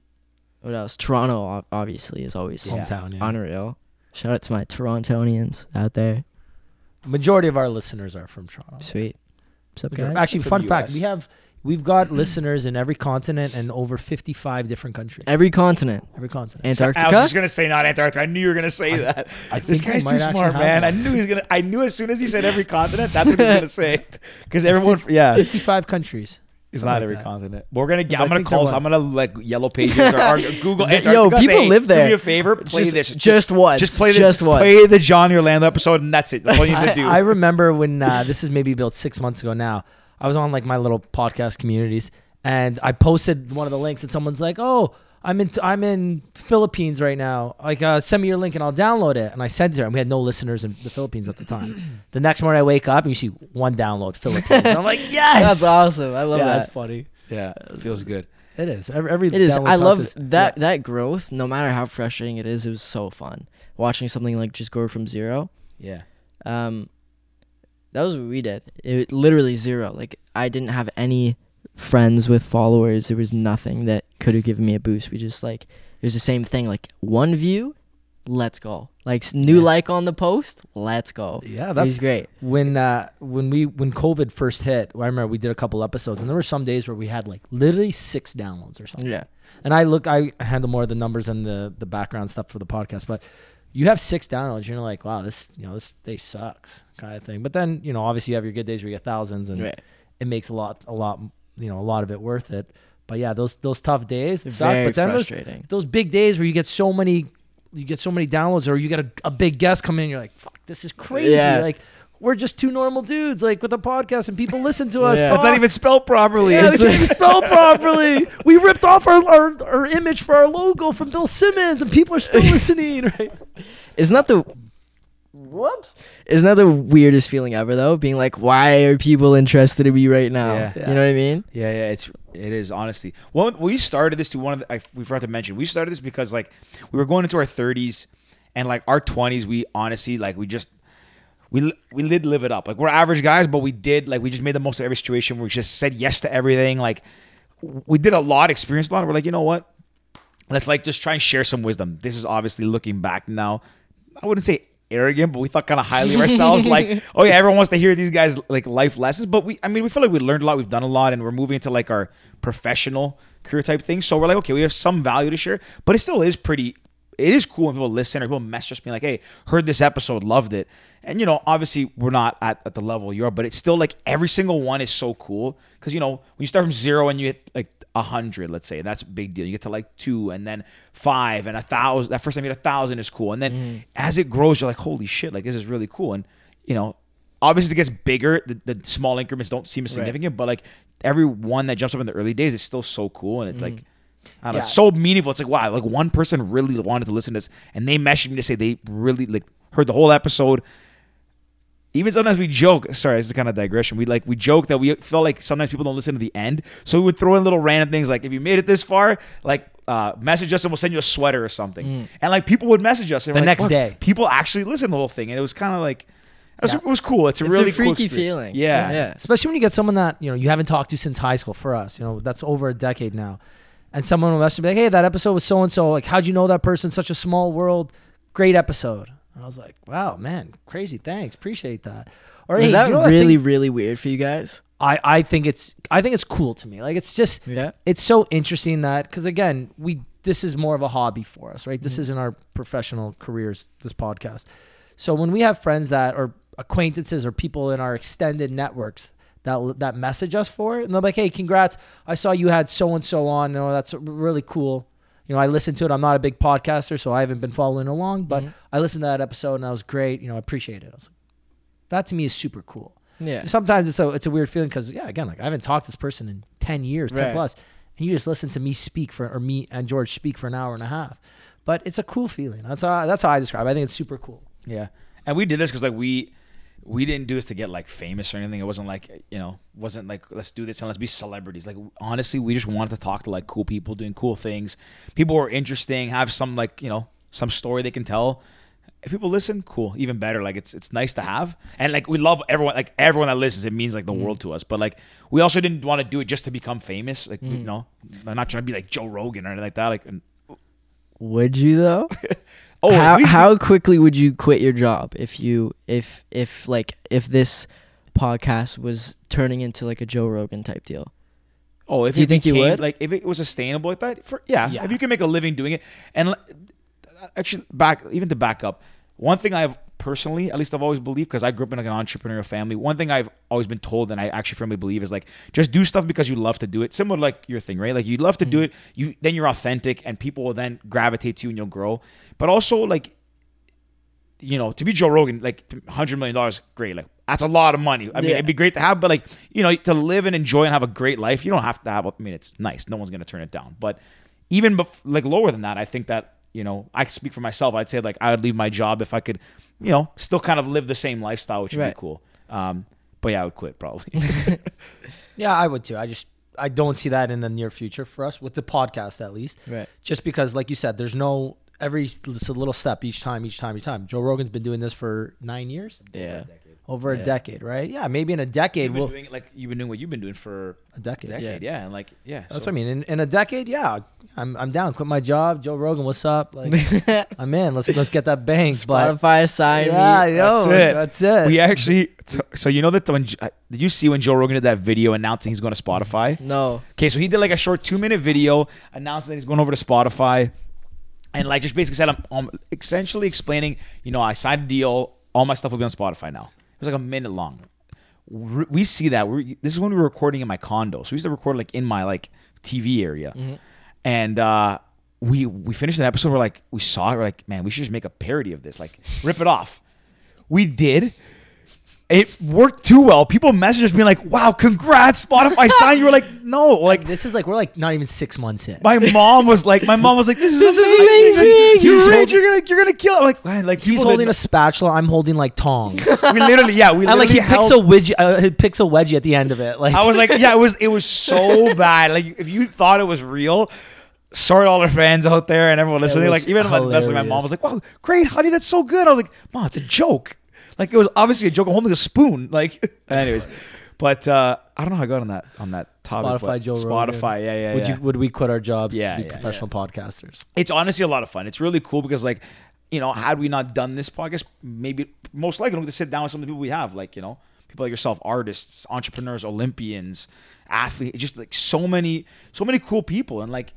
what else? Toronto obviously is always Hometown. Yeah. unreal. Shout out to my Torontonians out there. Majority of our listeners are from Toronto. Sweet. What's up, guys? Actually, It's fun the fact: we have we've got listeners in every continent and over 55 different countries. Every continent. Every continent. Antarctica. I was just gonna say not Antarctica. I knew you were gonna say that. I This guy's too smart, man. I knew he was gonna. I knew as soon as he said every continent, that's what he was gonna say. Because everyone, yeah, 55 countries. It's Something not like every that. continent. But we're gonna get. But I I'm gonna call. I'm gonna like yellow pages or, or Google. Yo, people say, live there. Do there. me a favor. Play just, this. just once. Just play the Just once. play the Johnny Orlando episode, and that's it. That's all you need to I, do. I remember when uh, this is maybe about six months ago now. I was on like my little podcast communities, and I posted one of the links, and someone's like, "Oh, I'm in I'm in Philippines right now. Like, uh, send me your link, and I'll download it." And I sent it to her, and we had no listeners in the Philippines at the time. the next morning, I wake up and you see one download Philippines. And I'm like, "Yes, That's awesome. I love yeah, that. that's funny. yeah, it feels good. It is. Every, every It is. I love as- that that growth. No matter how frustrating it is, it was so fun watching something like just grow from zero. Yeah. Um, that was what we did. It literally zero. Like I didn't have any friends with followers. There was nothing that could have given me a boost. We just like it was the same thing. Like one view, let's go. Like new Yeah. like on the post, let's go. Yeah, that's great. when uh when we when COVID first hit, I remember we did a couple episodes, and there were some days where we had like literally six downloads or something. Yeah. And I look, I handle more of the numbers and the the background stuff for the podcast, but you have six downloads, you're like, wow, this you know this day sucks kind of thing. But then you know, obviously you have your good days where you get thousands, and Right. it makes a lot a lot you know a lot of it worth it. But yeah, those those tough days suck. But then frustrating. those big days where you get so many you get so many downloads or you get a, a big guest come in and you're like fuck this is crazy Yeah. like we're just two normal dudes like with a podcast and people listen to us Yeah. talk. It's not even spelled properly. yeah, It's can't even spell properly. We ripped off our, our, our image for our logo from Bill Simmons, and people are still listening. Right? Isn't that the whoops? Isn't that the weirdest feeling ever though? Being like, why are people interested in me right now? Yeah. You know what I mean? Yeah, yeah, it's it is honestly. Well, we started this to one of the, I, we forgot to mention. We started this because like we were going into our 30s and like our 20s. We honestly like we just we we did live it up. Like we're average guys, but we did like we just made the most of every situation. We just said yes to everything. Like we did a lot, experienced a lot. We're like, you know what? Let's like just try and share some wisdom. This is obviously looking back now. I wouldn't say arrogant, but we thought kind of highly of ourselves. like, oh yeah, everyone wants to hear these guys like life lessons. But we, I mean, we feel like we learned a lot. We've done a lot, and we're moving into like our professional career type thing. So we're like, okay, we have some value to share, but it still is pretty. It is cool when people listen or people message us being like, hey, heard this episode, loved it. And you know, obviously we're not at, at the level you're, but it's still like every single one is so cool because you know when you start from zero and you hit like a hundred, let's say, that's a big deal. You get to like two and then five and a thousand. That first time you hit a thousand is cool, and then mm-hmm. as it grows, you're like, holy shit, like this is really cool. And you know, obviously as it gets bigger, the, the small increments don't seem as Right. significant, but like every one that jumps up in the early days is still so cool, and it's mm-hmm. like. I don't know. Yeah. It's so meaningful. It's like wow, like one person really wanted to listen to this, and they messaged me to say they really like heard the whole episode. Even sometimes we joke. Sorry, this is kind of digression. We like we joke that we felt like sometimes people don't listen to the end, so we would throw in little random things like if you made it this far, like uh, message us and we'll send you a sweater or something. And like people would message us and The we're like, next day." people actually listened to the whole thing, and it was kind of like it was, Yeah. it was cool. It's a It's really a freaky experience. feeling. Yeah, Yeah. Especially when you get someone that you know you haven't talked to since high school. For us, you know that's over a decade now, and someone will message me like, "Hey, that episode was so and so. Like, how'd you know that person? Such a small world. Great episode." And I was like, "Wow, man, crazy. Thanks, appreciate that." Or Is hey, that you know really, think? really weird for you guys? I I think it's I think it's cool to me. Like it's just Yeah. it's so interesting that because again we this is more of a hobby for us right this mm-hmm. isn't our professional careers this podcast so when we have friends that or acquaintances or people in our extended networks that that message us for it and they're like hey congrats i saw you had so and so on no that's really cool you know i listened to it i'm not a big podcaster so i haven't been following along but Mhm. i listened to that episode and that was great you know i appreciate it I was like, that to me is super cool Yeah. sometimes it's a it's a weird feeling because yeah, again, like I haven't talked to this person in ten years, ten Right. plus, and you just listen to me speak for or me and George speak for an hour and a half. But it's a cool feeling. That's how that's how I describe. it. I think it's super cool. Yeah, and we did this because like we we didn't do this to get like famous or anything. It wasn't like you know wasn't like let's do this and let's be celebrities. Like honestly, we just wanted to talk to like cool people doing cool things. People who are interesting, have some like you know some story they can tell. If people listen, cool, even better. Like it's it's nice to have, and like we love everyone. Like everyone that listens, it means like the mm-hmm. world to us. But like we also didn't want to do it just to become famous. Like you mm. know, I'm not trying to be like Joe Rogan or anything like that. Like Would you though? oh, how we- how quickly would you quit your job if you if if like if this podcast was turning into like a Joe Rogan type deal? Oh, if Do you think you would? Like if it was sustainable like that, for yeah, Yeah. if you can make a living doing it, and actually back even to back up, one thing I've personally, at least I've always believed because I grew up in like an entrepreneurial family. One thing I've always been told, and I actually firmly believe, is like just do stuff because you love to do it. Similar to like your thing, right? Like you love to do mm-hmm. it, you then you're authentic, and people will then gravitate to you and you'll grow. But also like, you know, to be Joe Rogan, like hundred million dollars, great. Like that's a lot of money. I mean, Yeah. it'd be great to have, but like you know, to live and enjoy and have a great life, you don't have to have. I mean, it's nice. No one's gonna turn it down. But even bef- like lower than that, I think that you know, I speak for myself. I'd say like I would leave my job if I could, you know, still kind of live the same lifestyle, which would Right. be cool. Um, but yeah, I would quit probably. Yeah, I would too. I just I don't see that in the near future for us with the podcast at least. Right. Just because, like you said, there's no every it's a little step each time, each time, each time. Joe Rogan's been doing this for nine years, Yeah. Over a decade, right? Yeah, maybe in a decade you've been we'll doing like you've been doing what you've been doing for a decade. a decade, yeah, and like yeah. That's so- what I mean. In, in a decade, yeah, I'm I'm down. Quit my job. Joe Rogan, what's up? Like I'm in. Let's let's get that bank. But Spotify sign yeah, me. yo, That's it. That's it. We actually, so you know that when uh, did you see when Joe Rogan did that video announcing he's going to Spotify? No. Okay, so he did like a short two minute video announcing that he's going over to Spotify, and like just basically said I'm, um essentially explaining, you know, I signed a deal, all my stuff will be on Spotify now. It was like a minute long. We see that. we this is when we were recording in my condo, so we used to record like in my like TV area, and uh, we we finished an episode. We're like, we saw it. We're like, man, we should just make a parody of this, like rip it off. We did. It worked too well. People messaged us being like, "Wow, congrats, Spotify signed." You were like, "No, like this is like we're like not even six months in. my mom was like, my mom was like, "This is This is amazing. amazing. You're He's rich. holding- You're gonna, you're gonna kill." it." I'm like, man, like He's holding a spatula. I'm holding like tongs. We literally, yeah, we and like literally he picks a held- wedgie. Uh, he picks a wedgie at the end of it. Like I was like, yeah, it was, it was so bad. Like, if you thought it was real. Sorry to all our fans out there and everyone listening. was Like even my, my mom was like, "Wow, great, honey, that's so good." I was like, "Mom, it's a joke." Like it was obviously a joke. I'm holding a spoon. Like, anyways, but uh, I don't know how I got on that on that topic. Spotify, but Joe Rogan. Spotify, yeah, yeah, would yeah. you would we quit our jobs Yeah, to be yeah, professional podcasters? it's honestly a lot of fun. It's really cool because like, you know, had we not done this podcast, maybe most likely we would sit down with some of the people we have, like, you know, people like yourself, artists, entrepreneurs, Olympians, athletes, just like so many, so many cool people. And like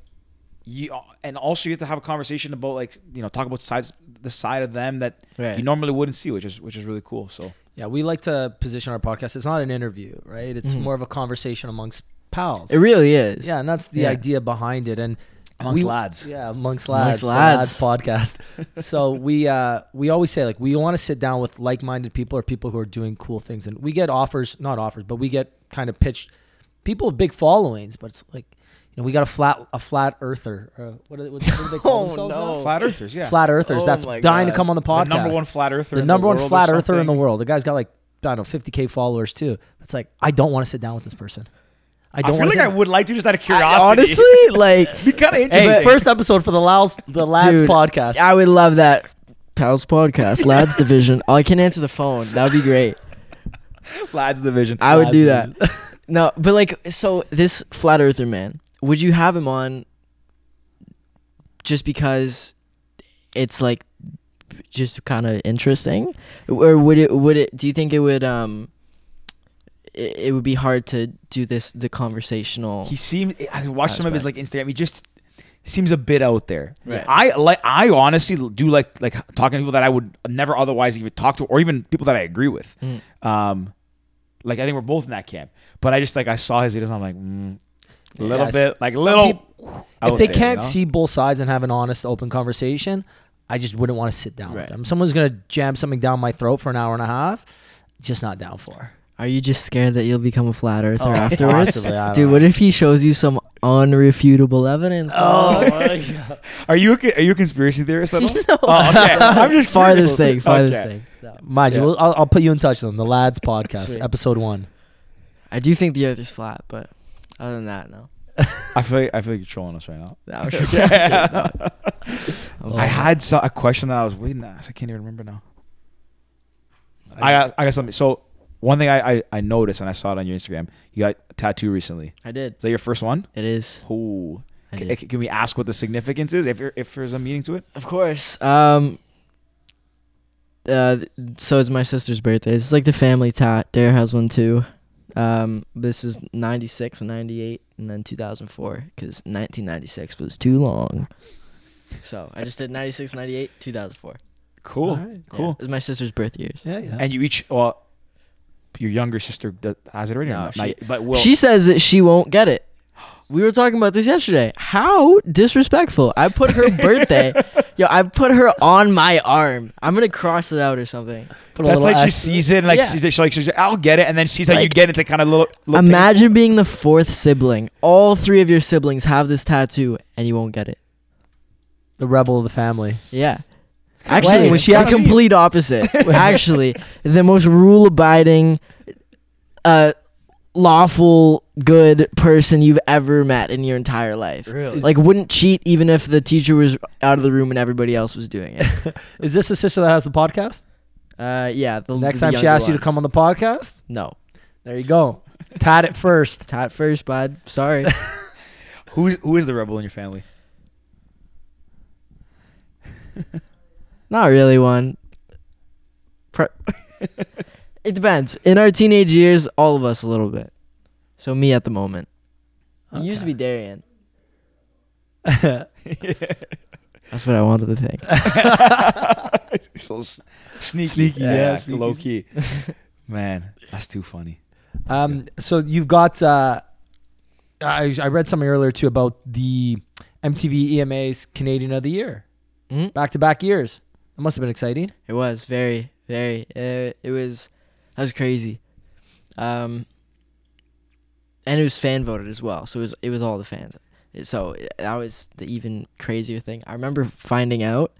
you and also you have to have a conversation about like, you know, talk about sides the side of them that Right. you normally wouldn't see, which is which is really cool. So Yeah, we like to position our podcast. It's not an interview, right? It's Mm-hmm. more of a conversation amongst pals. It really is. yeah, and that's the Yeah. idea behind it. And Amongst we- lads. Yeah, amongst lads. Amongst lads. lads podcast. so we uh we always say like we want to sit down with like-minded people or people who are doing cool things, and we get offers, not offers, but we get kind of pitched people with big followings, but it's like. You know, we got a flat a flat earther. Uh, what, do they, what, do they call Oh, themselves no. now? flat earthers, yeah. Flat earthers. Oh that's my dying to come on the the podcast. number one flat earther. the in number one world flat earther in the world. The guy's got like I don't know, 50k followers too. It's like I don't want to sit down with this person. I I don't feel like to. I would like to just out of I- curiosity. honestly, like, be kind of interesting. Hey, first episode for the Lads the Lads Dude, podcast. I would love that. Pals podcast, lads division. Oh, I can answer the phone. That would be great. lads division. I would do Lads that. No, but like, so this flat earther man, would you have him on just because it's like just kind of interesting, or would it? Would it? Do you think it would? Um, it, it would be hard to do this the conversational. He seemed. I watched some of his like Instagram. He just seems a bit out there. Right. I like. I honestly do like like talking to people that I would never otherwise even talk to, or even people that I agree with. Mm. Um, like I think we're both in that camp. But I just like I saw his videos. And I'm like, mm, a little Yes. bit, like Some little. peop- out if they there, can't you know? see both sides and have an honest, open conversation, I just wouldn't want to sit down Right. with them. Someone's gonna jam something down my throat for an hour and a half. Just not down for. Are you just scared that you'll become a flat earther Oh, afterwards? possibly, Dude, know. what if he shows you some unrefutable evidence? dog? Oh, my god. Are you a, are you a conspiracy theorist at all? No. Oh, okay. I'm just farthest curious. thing, farthest Okay. thing. Mind you, we'll, I'll, I'll put you in touch with them. The Lads podcast, Sweet. episode one. I do think the Earth is flat, but other than that, no. I feel like, I feel like you're trolling us right now. No, I'm sure. I had so, a question that I was waiting to ask. I can't even remember now. I got, I got something. So one thing I, I, I noticed and I saw it on your Instagram, you got a tattoo recently. I did. Is that your first one? It is. Ooh. Can, can we ask what the significance is if you're, if there's a meaning to it? Of course. Um. Uh, so it's my sister's birthday. It's like the family tat. Dare has one too. Um, this is 96 and 98 and then 2004 because 1996 was too long. So I just did 96, 98, 2004. Cool. All right. Cool. Yeah, it was my sister's birth years. Yeah, yeah. And you each well, your younger sister does, has it already. or No, not? she- Not yet, but will. she says that she won't get it. We were talking about this yesterday. How disrespectful! I put her birthday, yo. I put her on my arm. I'm gonna cross it out or something. Put That's like she sees it and like Yeah. she's, she's like she's like, I'll get it and then sees like you get it to kind of little. little Imagine being the fourth sibling. All three of your siblings have this tattoo, and you won't get it. the rebel of the family. Yeah. Wait, Actually, when she the complete opposite. Actually, the most rule-abiding, uh, lawful, good person you've ever met in your entire life. Really? Like, wouldn't cheat even if the teacher was out of the room and everybody else was doing it. Is this the sister that has the podcast? Uh, yeah. The, Next the time she asks you to come on the podcast, No. there you go. Tat it first. Tat first, bud. Sorry. Who's who is the rebel in your family? Not really one. Pro- it depends. In our teenage years, all of us a little bit. So me at the moment. It used to be Darian. That's what I wanted to think. so s- sneaky, Sneaky, yeah, sneaky. low key. Man, that's too funny. Um, so you've got. Uh, I I read something earlier too about the MTV EMA's Canadian of the Year, back to back years. That must have been exciting. It was very, very. Uh, it was. That was crazy. Um. And it was fan voted as well, so it was it was all the fans. So that was the even crazier thing. I remember finding out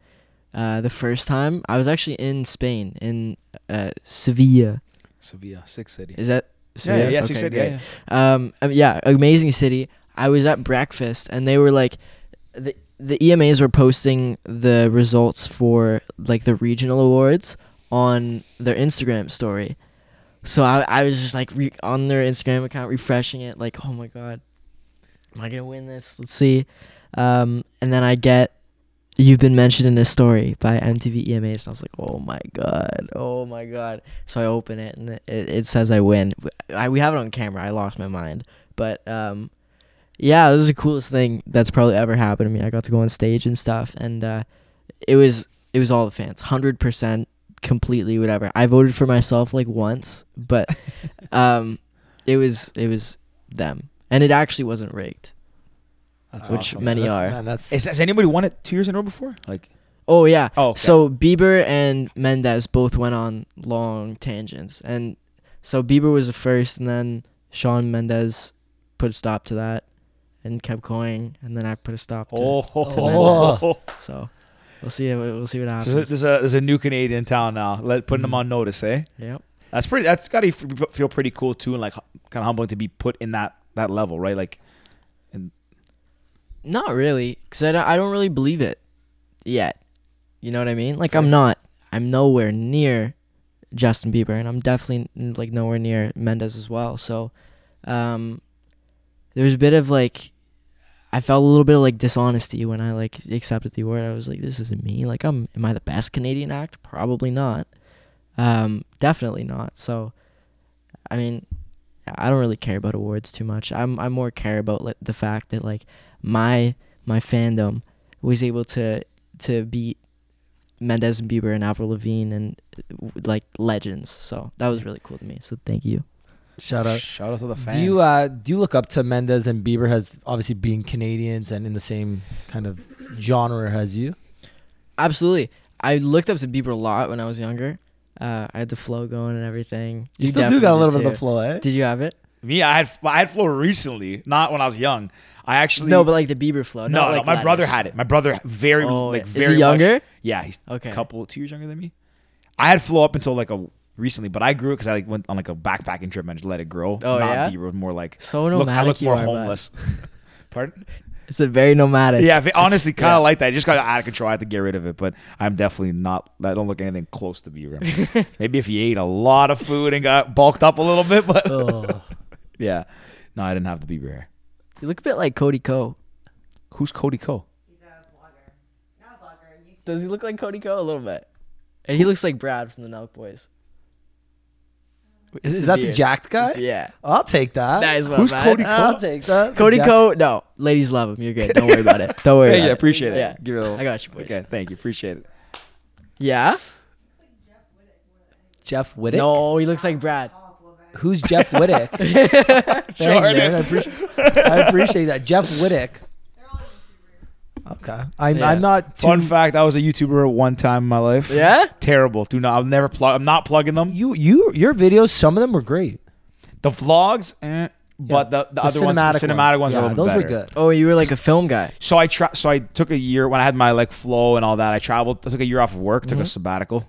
uh, the first time I was actually in Spain in uh, Sevilla. Sevilla, six city. Is that Sevilla? yeah, yeah, six Okay, city. Yeah, yeah. Um, um, yeah, amazing city. I was at breakfast and they were like, the the EMAs were posting the results for like the regional awards on their Instagram story. So I I was just like re- on their Instagram account refreshing it, like, oh my god, am I gonna win this? Let's see. Um, and then I get. You've been mentioned in a story by MTV EMAs, and I was like, "Oh my god, oh my god!" So I open it, and it, it says I win. I, we have it on camera. I lost my mind, but um, yeah, this is the coolest thing that's probably ever happened to me. I got to go on stage and stuff, and uh, it was it was all the fans, hundred percent, completely whatever. I voted for myself like once, but um, it was it was them, and it actually wasn't rigged. That's Which awesome. many That's- are. Man, that's Is, has anybody won it two years in a row before? Like, Oh yeah. oh, okay. So Bieber and Mendes both went on long tangents, and so Bieber was the first, and then Shawn Mendes put a stop to that, and kept going, and then I put a stop to. oh, to Oh. So we'll see. We'll see what There's a, happens. there's a there's a new Canadian town now. Let putting them on notice, eh? Yep. That's pretty. That's got to feel pretty cool too, and like kind of humbling to be put in that that level, right? Like, and Not really, cause I don't, I don't really believe it yet. You know what I mean? Like I'm not. I'm nowhere near Justin Bieber, and I'm definitely like nowhere near Mendes as well. So, um, there's a bit of like, I felt a little bit of like dishonesty when I like accepted the award. I was like, this isn't me. Like, I'm am I the best Canadian act? Probably not. Um, definitely not. So, I mean, I don't really care about awards too much. I'm I more care about like, the fact that like my my fandom was able to to beat Mendes and Bieber and Avril Lavigne and like legends. So that was really cool to me. So thank you. Shout out. shout out to the fans. Do you uh, do you look up to Mendes and Bieber as obviously being Canadians and in the same kind of genre as you? Absolutely. I looked up to Bieber a lot when I was younger. Uh, I had the flow going and everything. You, still do got a little did bit of the flow, eh? Did you have it? Me, I had I had flow recently, not when I was young. I actually No, but like the Bieber flow. no, not no. like my brother had it. My brother very Oh, like is very he younger? Much, yeah, he's Okay. a couple two years younger than me. I had flow up until like a recently, but I grew it because I like went on like a backpacking trip and just let it grow. Oh, not yeah? Bieber, more like So look, I nomadic look you more are, homeless. Pardon? It's a very nomadic. Yeah, if- honestly, kind of Yeah. like that. I just got out of control. I had to get rid of it, but I'm definitely not. I don't look anything close to Bieber. Maybe if he ate a lot of food and got bulked up a little bit, but Oh. yeah, no, I didn't have the Bieber hair. You look a bit like Cody Ko. Who's Cody Ko? He's a blogger, not a blogger. YouTube. Does he look like Cody Ko a little bit? And he looks like Brad from the Nelk Boys. Is, is a that the jacked guy? Yeah. I'll take that. That is what Who's man. Cody Ko? I'll take that. Cody Jack- Co. No, ladies love him. You're good. Don't worry about it. Don't worry. Thank you, I appreciate it. Yeah. Give it a little. I got you, boys. Okay, thank you, appreciate it. Yeah. Jeff Wittek. No, he looks like Brad. Who's Jeff Wittek? Thanks, man. I appreciate, I appreciate that. Jeff Wittek. Okay. I'm, Yeah. I'm not too, Fun fact: I was a YouTuber at one time in my life. Yeah. Terrible. Do not. I'll never plug. I'm not plugging them. You you your videos. Some of them were great. The vlogs, eh, but the, the, other ones, the cinematic ones, yeah, are a little those bit were better. good. Oh, you were like a film guy. So I tra- so I took a year when I had my like flow and all that. I traveled. I took a year off of work. Took a Mhm. sabbatical.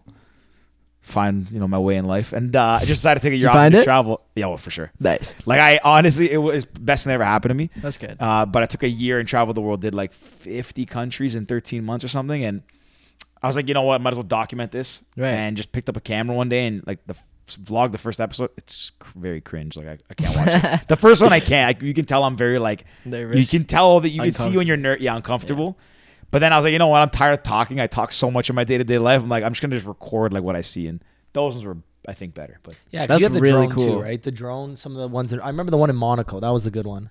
Find you know my way in life, and uh, I just decided to take a year you off find and it? travel. Yeah, well, for sure. Nice. Like I honestly, it was best thing that ever happened to me. That's good. Uh, but I took a year and traveled the world. Did like 50 countries in 13 months or something, and I was like, you know what, might as well document this. Right. And just picked up a camera one day and like the vlog the first episode. It's very cringe. Like I, I can't watch it. The first one I can't. I, you can tell I'm very like Nervous. you can tell that you can see when you're ner- yeah uncomfortable. But then I was like, you know what? I'm tired of talking. I talk so much in my day to day life. I'm like, I'm just gonna just record like what I see, and those ones were I think better. But yeah, That's you have the really drone too, cool. right? The drone. Some of the ones that I remember the one in Monaco. That was the good one.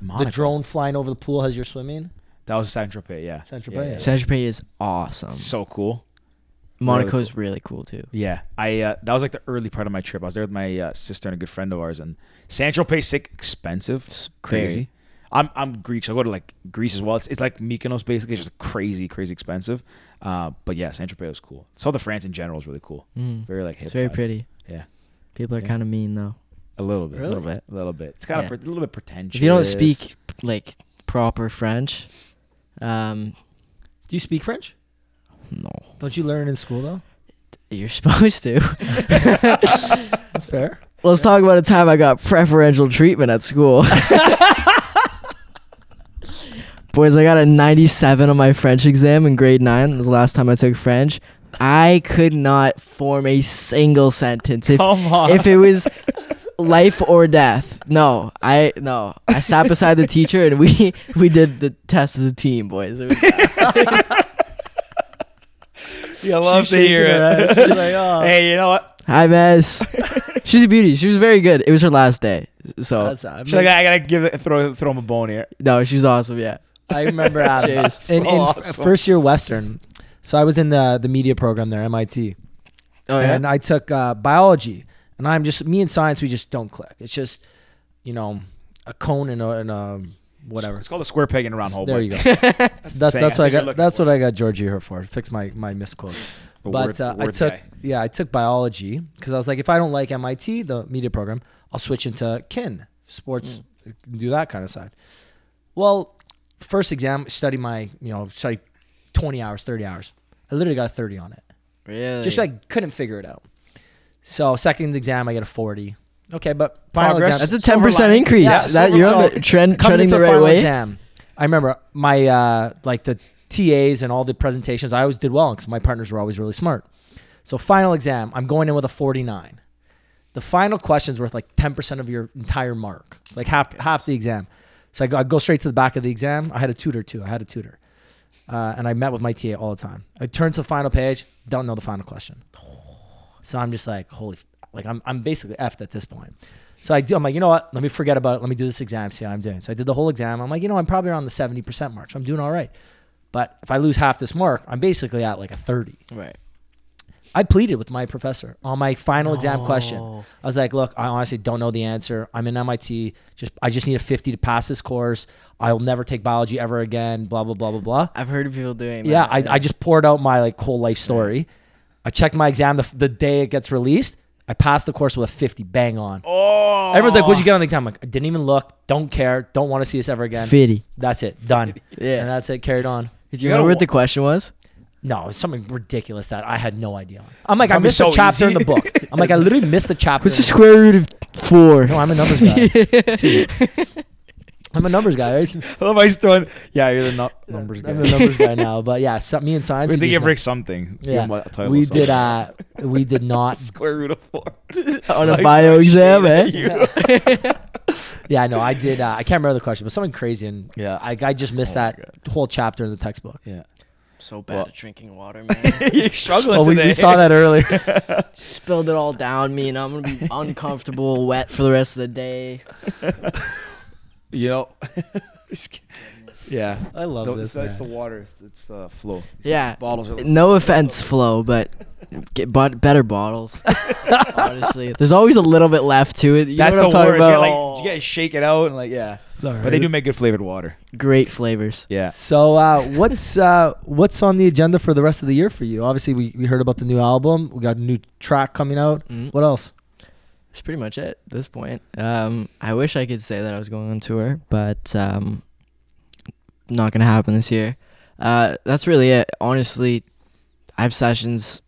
Monaco, The drone flying over the pool as you're swimming. that was Saint Tropez. Yeah, Saint-Tropez, Yeah, yeah. yeah. Saint Tropez is awesome. so cool. Monaco is really cool too. Yeah, I uh, that was like the early part of my trip. I was there with my uh, sister and a good friend of ours, and San Tropez sick expensive, it's crazy. very. I'm I'm Greek, so I go to like Greece as well. It's it's like Mykonos basically, it's just crazy, crazy expensive. Uh, but yeah, San Tropez was cool. So the France in general is really cool. Mm. Very like hip. It's very vibe. pretty. Yeah, People are Yeah. kind of mean though. a little bit, a little bit, a little bit. It's kind Yeah. of a little bit pretentious. If you don't speak like proper French, um, Do you speak French? no, Don't you learn in school though? you're supposed to. That's fair. Let's talk about a time I got preferential treatment at school. Boys, I got a 97 on my French exam in grade 9. That was the last time I took French. I could not form a single sentence. If, Come on. if it was life or death. No, I no. I sat beside the teacher and we we did the test as a team, boys. It was- you love to hear it. She's like, oh. hey, you know what? Hi, Miss. She's a beauty. She was very good. It was her last day, so That's, I, She's like, I gotta give it, throw throw him a bone here. no, she was awesome. Yeah. I remember um, Cheers. in, So in awesome. first year Western. So I was in the the media program there, MIT, Oh yeah. and I took uh, biology. And I'm just me and science. We just don't click. It's just, you know, a cone and a, and a whatever. It's called a square peg in a round hole. There you go. that's the that's, saying what I got. looking That's for. what I got Georgie here for. Fix my my misquote. a But words- uh, I took guy. yeah I took biology because I was like if I don't like MIT the media program I'll switch into kin sports do that kind of side. Well, first exam study my you know study twenty hours thirty hours. I literally got a thirty on it. really? Just like couldn't figure it out. So second exam I get a forty. Okay, but final Progress. exam. that's a ten Silver percent lining. increase. Yeah, that you're on the trend, trending into the right final way. exam, I remember my uh, like the TAs and all the presentations. I always did well because my partners were always really smart. So final exam, I'm going in with a 49. The final question's worth like 10% of your entire mark. It's like half half the exam. So I go, I go straight to the back of the exam. I had a tutor too. I had a tutor, uh, and I met with my TA all the time. I turn to the final page, don't know the final question. So I'm just like, holy, like I'm I'm basically effed at this point. So I do. I'm like, you know what? Let me forget about it. Let me do this exam. See how I'm doing. So I did the whole exam. I'm like, you know, I'm probably around the 70% mark. So I'm doing all right. But if I lose half this mark, I'm basically at like a 30. Right. I pleaded with my professor on my final exam question. I was like, "Look, I honestly don't know the answer. I'm in MIT. Just I just need a 50 to pass this course. I'll never take biology ever again. Blah blah blah blah blah." I've heard of people doing that Yeah, that. I, I just poured out my like whole life story. I checked my exam the, the day it gets released. I passed the course with a 50, bang on. Oh, Everyone's like, "What'd you get on the exam?" I'm like, I didn't even look. Don't care. Don't want to see this ever again. Fitty. That's it. Done. And Yeah. that's it. Carried on. Did you You remember what the question was? No, it's something ridiculous that I had no idea. on. I'm like, I Probably missed so a chapter in easy. the book. I'm like, I literally missed the chapter. What's the in square root of four? No, I'm a numbers guy. too. I'm a numbers guy. Right? I love how he's throwing. Yeah, you're the nu- numbers guy. I'm a numbers guy now. But yeah, so, me and science. We we think just you break something. Give him Yeah, a title we or something. did. Uh, we did not. square root of four On a Like, bio exam, shady eh? at you. Yeah, no, I did. Uh, I can't remember the question, but something crazy, and Yeah. I, I just missed Oh my that whole chapter in the textbook. Yeah, So bad Well- at drinking water, man. you're struggling Oh, we, today. we saw that earlier. Spilled it all down me, and I'm gonna be uncomfortable, wet for the rest of the day. You know, Yeah. I love No, this. it's, it's the water. It's, it's uh, flow. These Yeah. Bottles are. No offense, flow, but get but better bottles. Honestly, there's always a little bit left to it. You That's know the what I'm worst. talking You about? gotta, like, you gotta shake it out and like yeah. It's all But they do make good flavored water. Great flavors. Yeah. So uh, what's uh, what's on the agenda for the rest of the year for you? Obviously, we, we heard about the new album. We got a new track coming out. Mm. What else? That's pretty much it at this point. Um, I wish I could say that I was going on tour, but um, not gonna happen this year. Uh, that's really it. Honestly, I have sessions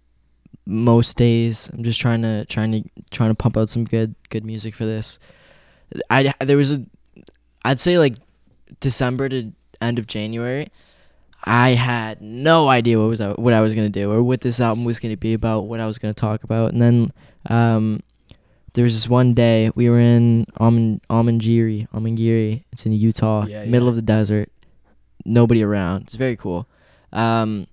most days. I'm just trying to trying to trying to pump out some good good music for this. I there was a, I'd say like December to end of January. I had no idea what was I, what I was gonna do or what this album was gonna be about, what I was gonna talk about, and then um, there was this one day we were in Almond Amangiri, Amangiri. It's in Utah, Yeah, middle yeah. of the desert, nobody around. It's very cool. Um,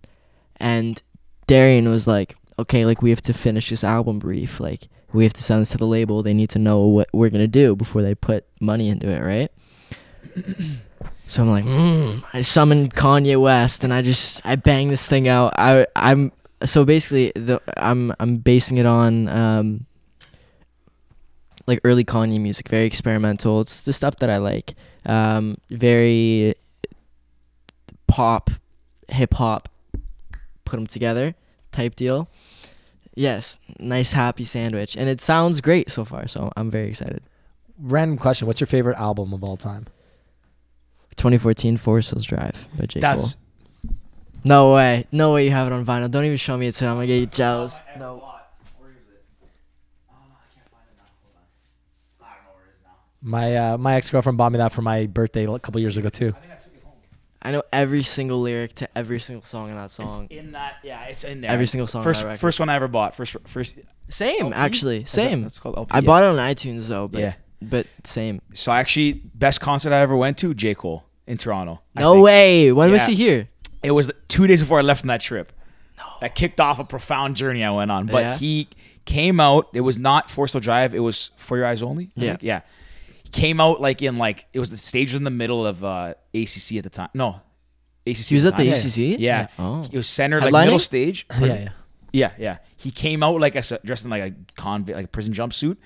and Darian was like, "Okay, like we have to finish this album brief. Like we have to send this to the label. They need to know what we're gonna do before they put money into it, right?" So I'm like, mm. I summoned Kanye West, and I just I bang this thing out. I I'm so basically the I'm I'm basing it on um like early Kanye music, very experimental. It's the stuff that I like. Um, very pop, hip hop, put them together type deal. Yes, nice happy sandwich, and it sounds great so far. So I'm very excited. Random question. What's your favorite album of all time? 2014 Forest Hills Drive by J. Cole. That's No way. No way you have it on vinyl. Don't even show me it today. I'm gonna get jealous. No. Where is it? Oh, I can't find it now. Hold on. I don't know where it is now. My uh, my ex girlfriend bought me that for my birthday a couple years ago too. I think I took it home. I know every single lyric to every single song in that song. In that, yeah, it's in there. Every single song on First, that first one I ever bought. First, first. Same, LP? actually. Is that- Same. That's called LP. I yeah. bought it on iTunes though, but Yeah. But same. So actually, best concert I ever went to, J Cole in Toronto. No way. When was he here? It was two days before I left from that trip. No. That kicked off a profound journey I went on. But Yeah? he came out. It was not Forced to Drive. It was 4 Your Eyez Only. I Yeah. think. Yeah. He came out like in like it was the stage in the middle of uh, ACC at the time. No, ACC. He was at the time. ACC. Yeah. Oh. It was centered like middle stage. yeah, yeah. Yeah, yeah. He came out like a, dressed in like a convict, like a prison jumpsuit,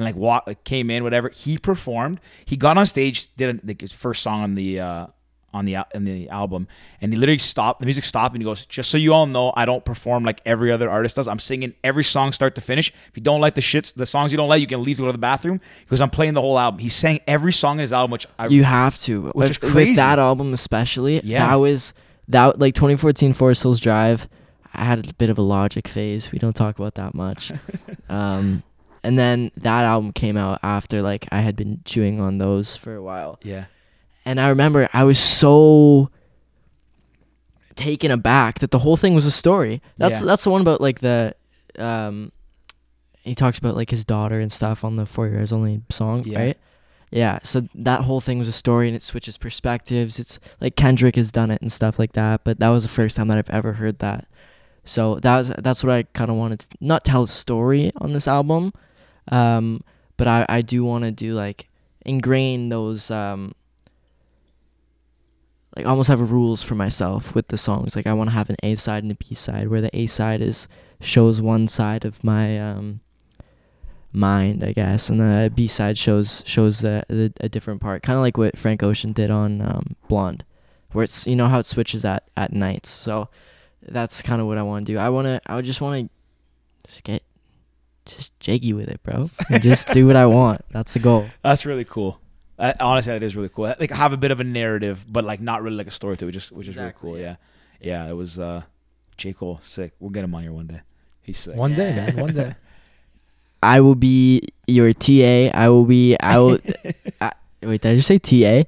and like walk, like came in, whatever. He performed. He got on stage, did a, like his first song on the uh, on the in the album, and he literally stopped. The music stopped, and he goes, "Just so you all know, I don't perform like every other artist does. I'm singing every song start to finish. If you don't like the shits, the songs you don't like, you can leave to go to the bathroom because I'm playing the whole album. He sang every song in his album, which I You have to. Which with, is crazy. with that album especially. Yeah. That was that like 2014 Forest Hills Drive. I had a bit of a Logic phase. We don't talk about that much. um, and then that album came out after like I had been chewing on those for a while. yeah, And I remember I was so taken aback that the whole thing was a story. That's Yeah. that's the one about like the um he talks about like his daughter and stuff on the 4 Your Eyez Only song, Yeah. right? Yeah, so that whole thing was a story and it switches perspectives. It's like Kendrick has done it and stuff like that, but that was the first time that I've ever heard that. So that was that's what I kind of wanted to not tell a story on this album, um, but I I do want to do like ingrain those um like almost have rules for myself with the songs. Like I want to have an A side and a B side, where the A side is shows one side of my um mind, I guess, and the B side shows shows the, the a different part, kind of like what Frank Ocean did on um, Blonde, where it's you know how it switches at at nights. So that's kind of what I want to do. I want to I just want to just get just jiggy with it, bro, and just do what I want. That's the goal. that's really cool. Uh, honestly, that is really cool. Like have a bit of a narrative, but like not really like a story to it, which is which is Exactly, really cool. Yeah. yeah. yeah, It was uh, J Cole sick. We'll get him on here one day. He's sick. One day, man. One day. I will be your TA. I will be. I will. I, wait, did I just say TA?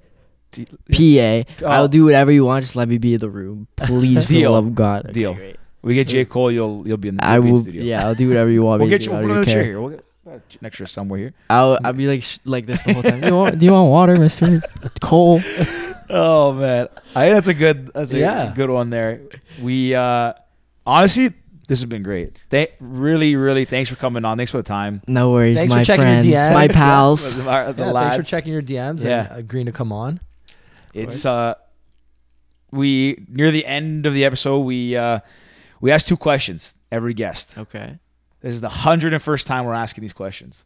PA. I'll Oh. do whatever you want. Just let me be in the room, please, for the Deal. love of God. Okay, Deal. great. We get J Cole, you'll you'll be in the, I you'll be in will. studio. Yeah, I'll do whatever you want we'll me get do. you. I We'll another chair here. We'll get uh, an extra somewhere here. I'll. I'll be like sh- like this the whole time. Do you want? Do you want water, Mister Cole? Oh man, I think that's a good that's a Yeah. good one there. We uh honestly, this has been great. Thank really really thanks for coming on. Thanks for the time. No worries, Thanks for my your friends, DMs. my Yeah. pals. The, the Yeah, thanks for checking your DMs Yeah. and agreeing to come on. It's uh we near the end of the episode, we uh, we ask two questions every guest. Okay. This is the hundred and first time we're asking these questions.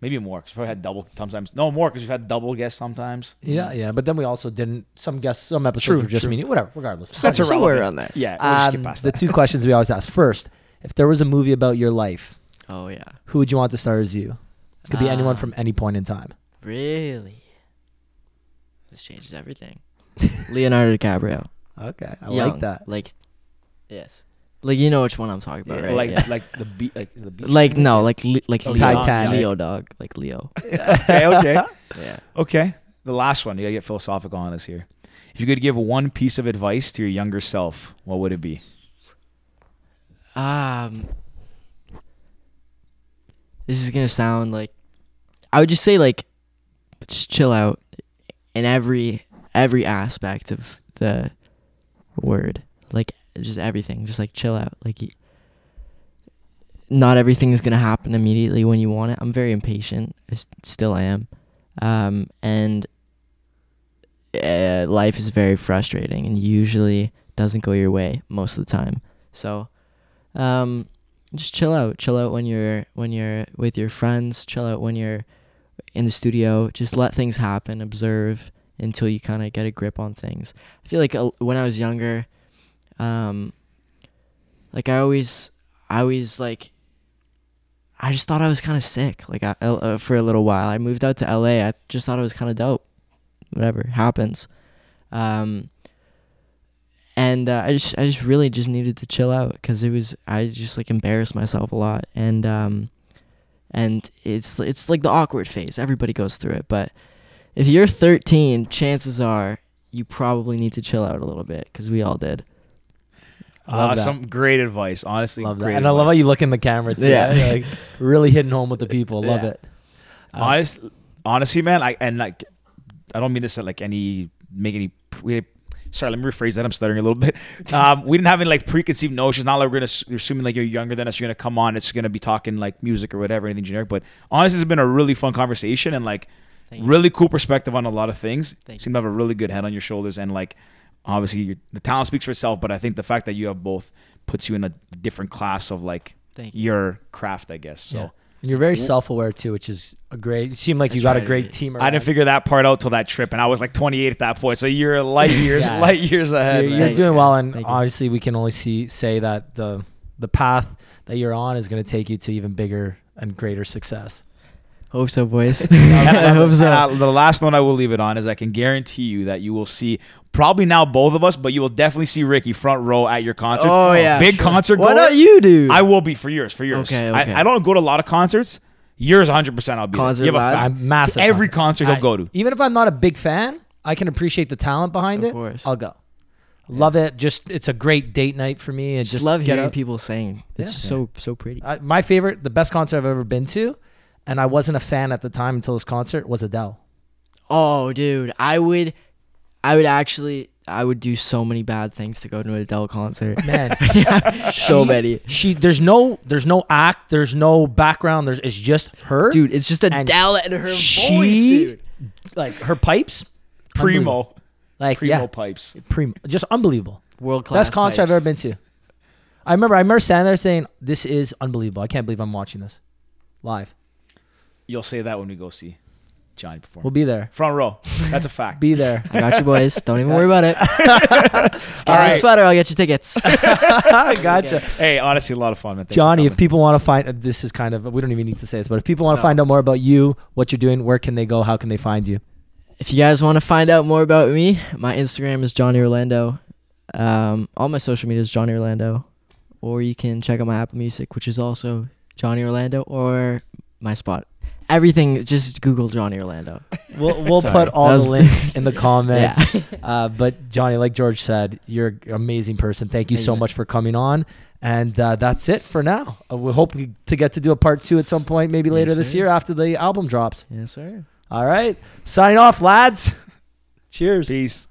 Maybe more because we probably had double sometimes. No more because we've had double guests sometimes. Yeah, yeah. But then we also didn't. Some guests, some episodes True, were just true. me. Whatever. Regardless. That's Somewhere irrelevant. around there. Yeah, we'll just get Um, past the two questions we always ask. First, if there was a movie about your life, Oh yeah. who would you want to star as you? Could be anyone Ah. from any point in time. Really? This changes everything. Leonardo DiCaprio. Okay, I Young, like that. Like, yes. Like you know which one I'm talking about, right? like yeah. like the beat like the beach. Like no, like Le- like Oh, Leo, Titanic. Leo dog, like Leo. okay, okay, Yeah. okay. The last one. You gotta get philosophical on us here. If you could give one piece of advice to your younger self, what would it be? Um, this is gonna sound like I would just say like just chill out in every every aspect of the word, like just everything, just like chill out. Like, not everything is gonna happen immediately when you want it. I'm very impatient. I s- still am, um, and uh, life is very frustrating and usually doesn't go your way most of the time. So, um, just chill out. Chill out when you're when you're with your friends. Chill out when you're in the studio. Just let things happen. Observe until you kind of get a grip on things. I feel like uh, when I was younger, um, like I always, I always like. I just thought I was kind of sick, like I, uh, for a little while. I moved out to LA. I just thought it was kind of dope. Whatever happens, um, and uh, I just I just really just needed to chill out because it was I just like embarrassed myself a lot and um and it's it's like the awkward phase everybody goes through it but if you're 13 chances are you probably need to chill out a little bit because we all did Uh, some great advice, honestly. Love that. And I love how you look in the camera too. Yeah. Yeah. Like really hitting home with the people. Love Yeah. it. Um, Honest, honestly, man, I and like, I don't mean this to like any make any. We, sorry, let me rephrase that. I'm stuttering a little bit. Um, we didn't have any like preconceived notions. Not like we're gonna you're assuming like you're younger than us. You're gonna come on. It's gonna be talking like music or whatever, anything generic. But honestly, it's been a really fun conversation and like Thank you. really cool perspective on a lot of things. Thank Seem to have a really good head on your shoulders and like obviously the talent speaks for itself. But I think the fact that you have both puts you in a different class of like Thank you. your craft, I guess. So. Yeah. And you're very self-aware too, which is a great. You seem like you got a great be. team. I didn't figure that part out till that trip, and I was like 28 at that point. So you're light years, Yeah. light years ahead. You're, you're Thanks, doing well, and Thank you. obviously we can only see say that the the path that you're on is going to take you to even bigger and greater success. Hope so boys i hope so I- the last note I will leave it on is I can guarantee you that you will see probably now both of us, but you will definitely see Ricky front row at your concerts. Oh, yeah, big sure. concert. What goer. not you dude I will be for yours, for yours. Okay, I- okay. I, don't go to a lot of concerts. Yours, 100. percent I'll be. there. Concert You have a live? fact. I'm massive. Every concert he'll go to. Even if I'm not a big fan, I can appreciate the talent behind Of it. course. I'll go. Love it. Just it's a great date night for me. And just, just, love get hearing out. people sing it's Yeah. so so pretty I, my favorite, the best concert I've ever been to, and I wasn't a fan at the time until this concert was Adele. Oh, dude, I would, I would actually, I would do so many bad things to go to an Adele concert. Man, so She- many, she there's no there's no act, there's no background. There's it's just her, dude. It's just And Adele and her voice, dude. Like her pipes. Primo, like primo yeah, pipes. primo, just unbelievable. World class. Best concert I've ever been to. I remember I remember standing there saying, "This is unbelievable. I can't believe I'm watching this live." You'll say that when we go see Johnny perform. We'll be there. Front row. That's a fact. Be there. I got you, boys. Don't even worry about it. Just All get right. sweater. I'll get you tickets. gotcha. Hey, honestly, a lot of fun, man. Thanks for Johnny, if coming. people want to find uh, this is kind of we don't even need to say this, but if people want to No. find out more about you, what you're doing, where can they go? How can they find you? if you guys want to find out more about me, my Instagram is Johnny Orlando. Um, all my social media is Johnny Orlando, or you can check out my Apple Music, which is also Johnny Orlando, or my spot. Everything, just Google Johnny Orlando. We'll we'll Sorry. put all That the links in the comments. Yeah. Uh, but Johnny, like George said, you're an amazing person. Thank you Thank so you. much for coming on. And uh, that's it for now. Uh, we hope to get to do a part two at some point, maybe later Yes, this year after the album drops. yes, sir. All right. Signing off, lads. Cheers. Peace.